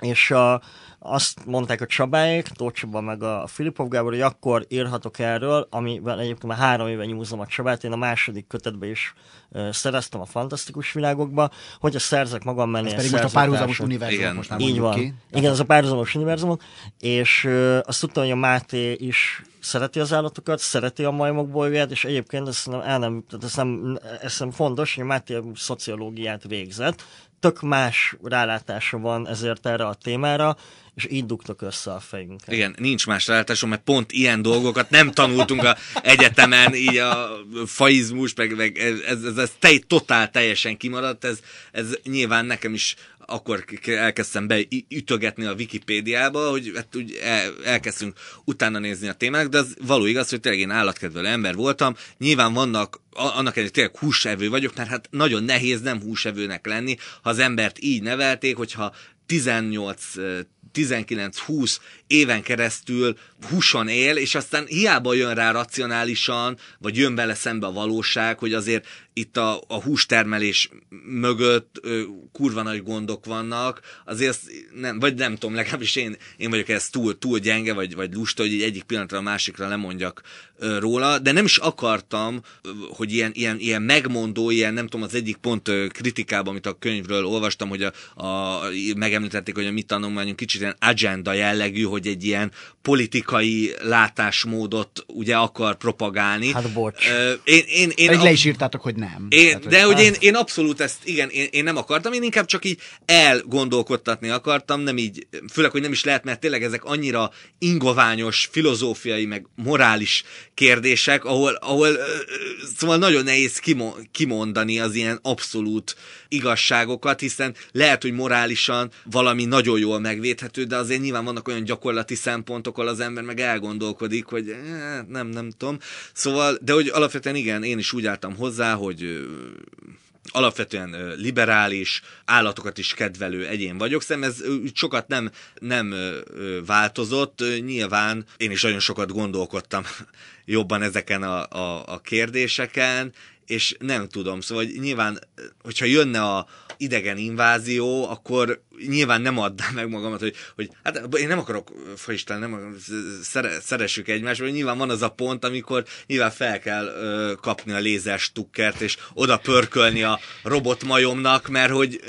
és a, azt mondták a Csabáék, Tóth Csaba meg a Filipov Gábor, hogy akkor írhatok erről, amivel egyébként már három éve nyúzom a Csabát, én a második kötetbe is ö, szereztem a fantasztikus világokba, hogyha szerzek magam mellé Ez pedig most a párhuzamos univerzumot Igen. most már Így van. ki. Igen, ez a párhuzamos univerzumot, és ö, azt tudtam, hogy a Máté is szereti az állatokat, szereti a majmok bolygóját, és egyébként ezt nem, el nem, tehát ezt nem, ez nem fontos, hogy Máté szociológiát végzett, tök más rálátása van ezért erre a témára, és így dugtok össze a fejünket. Igen, nincs más rálátásom, mert pont ilyen dolgokat nem tanultunk a egyetemen, így a faizmus, meg, meg ez, ez, ez, ez te, totál teljesen kimaradt, ez, ez nyilván nekem is akkor elkezdtem beütögetni a Wikipédiába, hogy hát úgy el, elkezdtünk utána nézni a témának, de az való igaz, hogy tényleg én állatkedvelő ember voltam. Nyilván vannak, annak ellenére tényleg húsevő vagyok, mert hát nagyon nehéz nem húsevőnek lenni, ha az embert így nevelték, hogyha 18 19-20 éven keresztül húson él, és aztán hiába jön rá racionálisan, vagy jön vele szembe a valóság, hogy azért itt a, a hústermelés mögött ö, kurva nagy gondok vannak, azért nem, vagy nem tudom, legalábbis én, én vagyok ez túl, túl gyenge, vagy, vagy lusta, hogy így egyik pillanatra a másikra lemondjak ö, róla, de nem is akartam, ö, hogy ilyen, ilyen, ilyen megmondó, ilyen nem tudom, az egyik pont ö, kritikában, amit a könyvről olvastam, hogy a, a, megemlítették, hogy a mi tanulmányunk kicsit ilyen agenda jellegű, hogy egy ilyen politikai látásmódot ugye akar propagálni. Hát bocs. Ö, Én, én, én a- le is írtátok, hogy nem. Én, Tehát, de hogy én, én abszolút ezt, igen, én, én nem akartam, én inkább csak így elgondolkodtatni akartam, nem így, főleg, hogy nem is lehet, mert tényleg ezek annyira ingoványos, filozófiai, meg morális kérdések, ahol, ahol szóval nagyon nehéz kimo- kimondani az ilyen abszolút igazságokat, hiszen lehet, hogy morálisan valami nagyon jól megvédhető, de azért nyilván vannak olyan gyakorlati szempontok, ahol az ember meg elgondolkodik, hogy eh, nem, nem tudom. Szóval, de hogy alapvetően igen, én is úgy álltam hozzá, hogy ö, alapvetően liberális, állatokat is kedvelő egyén vagyok. Szerintem ez sokat nem, nem változott. Nyilván én is nagyon sokat gondolkodtam jobban ezeken a, a, a kérdéseken, és nem tudom, szóval hogy nyilván, hogyha jönne a idegen invázió, akkor nyilván nem adnám meg magamat, hogy, hogy hát én nem akarok, faisten, nem akarom, szere, szeressük egymást, vagy nyilván van az a pont, amikor nyilván fel kell ö, kapni a lézer stukkert, és oda pörkölni a robotmajomnak, mert hogy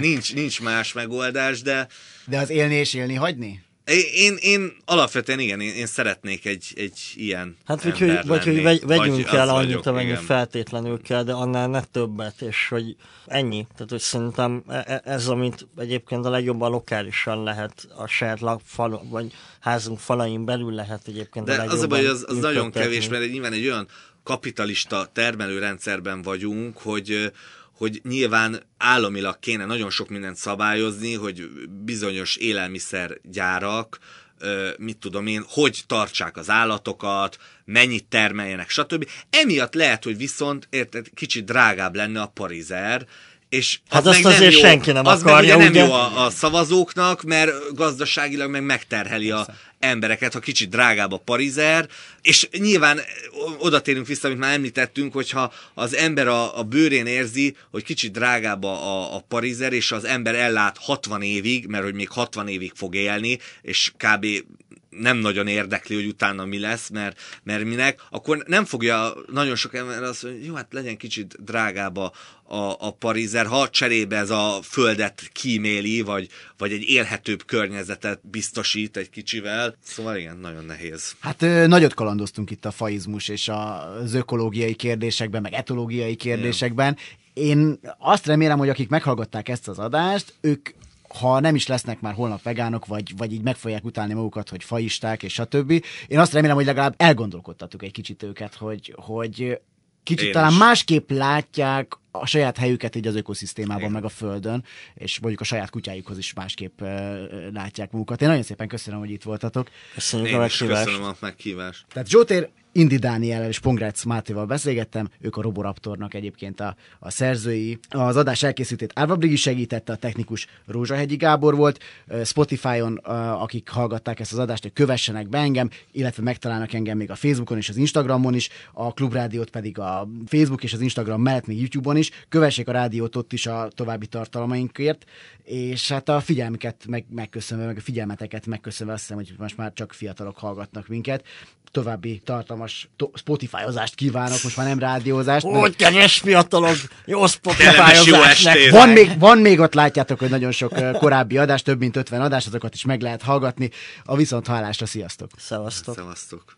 nincs, nincs más megoldás, de De az élni és élni hagyni? Én, én, alapvetően igen, én, én szeretnék egy, egy ilyen Hát ember hogy, vagy hogy vegy, vegyünk Vagy el az annyit, amennyi feltétlenül kell, de annál ne többet, és hogy ennyi. Tehát, hogy szerintem e- e- ez, amit egyébként a legjobban lokálisan lehet a saját fal, vagy házunk falain belül lehet egyébként De a az legjobban a baj, az, az nagyon kevés, mert nyilván egy olyan kapitalista termelőrendszerben vagyunk, hogy hogy nyilván államilag kéne nagyon sok mindent szabályozni, hogy bizonyos élelmiszergyárak, ö, mit tudom én, hogy tartsák az állatokat, mennyit termeljenek, stb. Emiatt lehet, hogy viszont érted, kicsit drágább lenne a parizer, és Hát az azt meg nem azért jó, senki nem az akarja, meg ugye nem ugye? jó a, a szavazóknak, mert gazdaságilag meg megterheli a embereket, ha kicsit drágább a parizer, és nyilván oda térünk vissza, amit már említettünk, hogyha az ember a, a bőrén érzi, hogy kicsit drágább a, a, a parizer, és az ember ellát 60 évig, mert hogy még 60 évig fog élni, és kb nem nagyon érdekli, hogy utána mi lesz, mert, mert minek, akkor nem fogja nagyon sok ember azt mondani, jó, hát legyen kicsit drágább a, a, a parizer, ha cserébe ez a földet kíméli, vagy, vagy egy élhetőbb környezetet biztosít egy kicsivel. Szóval igen, nagyon nehéz. Hát nagyot kalandoztunk itt a faizmus és az ökológiai kérdésekben, meg etológiai kérdésekben. Én azt remélem, hogy akik meghallgatták ezt az adást, ők ha nem is lesznek már holnap vegánok, vagy, vagy így meg fogják utálni magukat, hogy faisták és stb. Én azt remélem, hogy legalább elgondolkodtatok egy kicsit őket, hogy, hogy kicsit Én talán is. másképp látják a saját helyüket így az ökoszisztémában, Igen. meg a Földön, és mondjuk a saját kutyájukhoz is másképp látják magukat. Én nagyon szépen köszönöm, hogy itt voltatok. Köszönjük a Én is meghívást. köszönöm a meghívást. Tehát Zsótér Indi Dániellel és Pongrácz Mátéval beszélgettem, ők a Roboraptornak egyébként a, a szerzői. Az adás elkészítét Árva Brigi segítette, a technikus Rózsahegyi Gábor volt. Spotify-on, akik hallgatták ezt az adást, hogy kövessenek be engem, illetve megtalálnak engem még a Facebookon és az Instagramon is, a Klubrádiót pedig a Facebook és az Instagram mellett még YouTube-on is. Kövessék a rádiót ott is a további tartalmainkért, és hát a figyelmüket meg, megköszönve, meg a figyelmeteket megköszönve azt hiszem, hogy most már csak fiatalok hallgatnak minket. További tartalmas to- Spotify-ozást kívánok, most már nem rádiózást. mert- Úgy, kedves fiatalok, jó Kellemes jó spotify estét! van még, van még ott, látjátok, hogy nagyon sok korábbi adás, több mint 50 adás, azokat is meg lehet hallgatni. A viszont hallásra, sziasztok! Szevasztok. Szevasztok.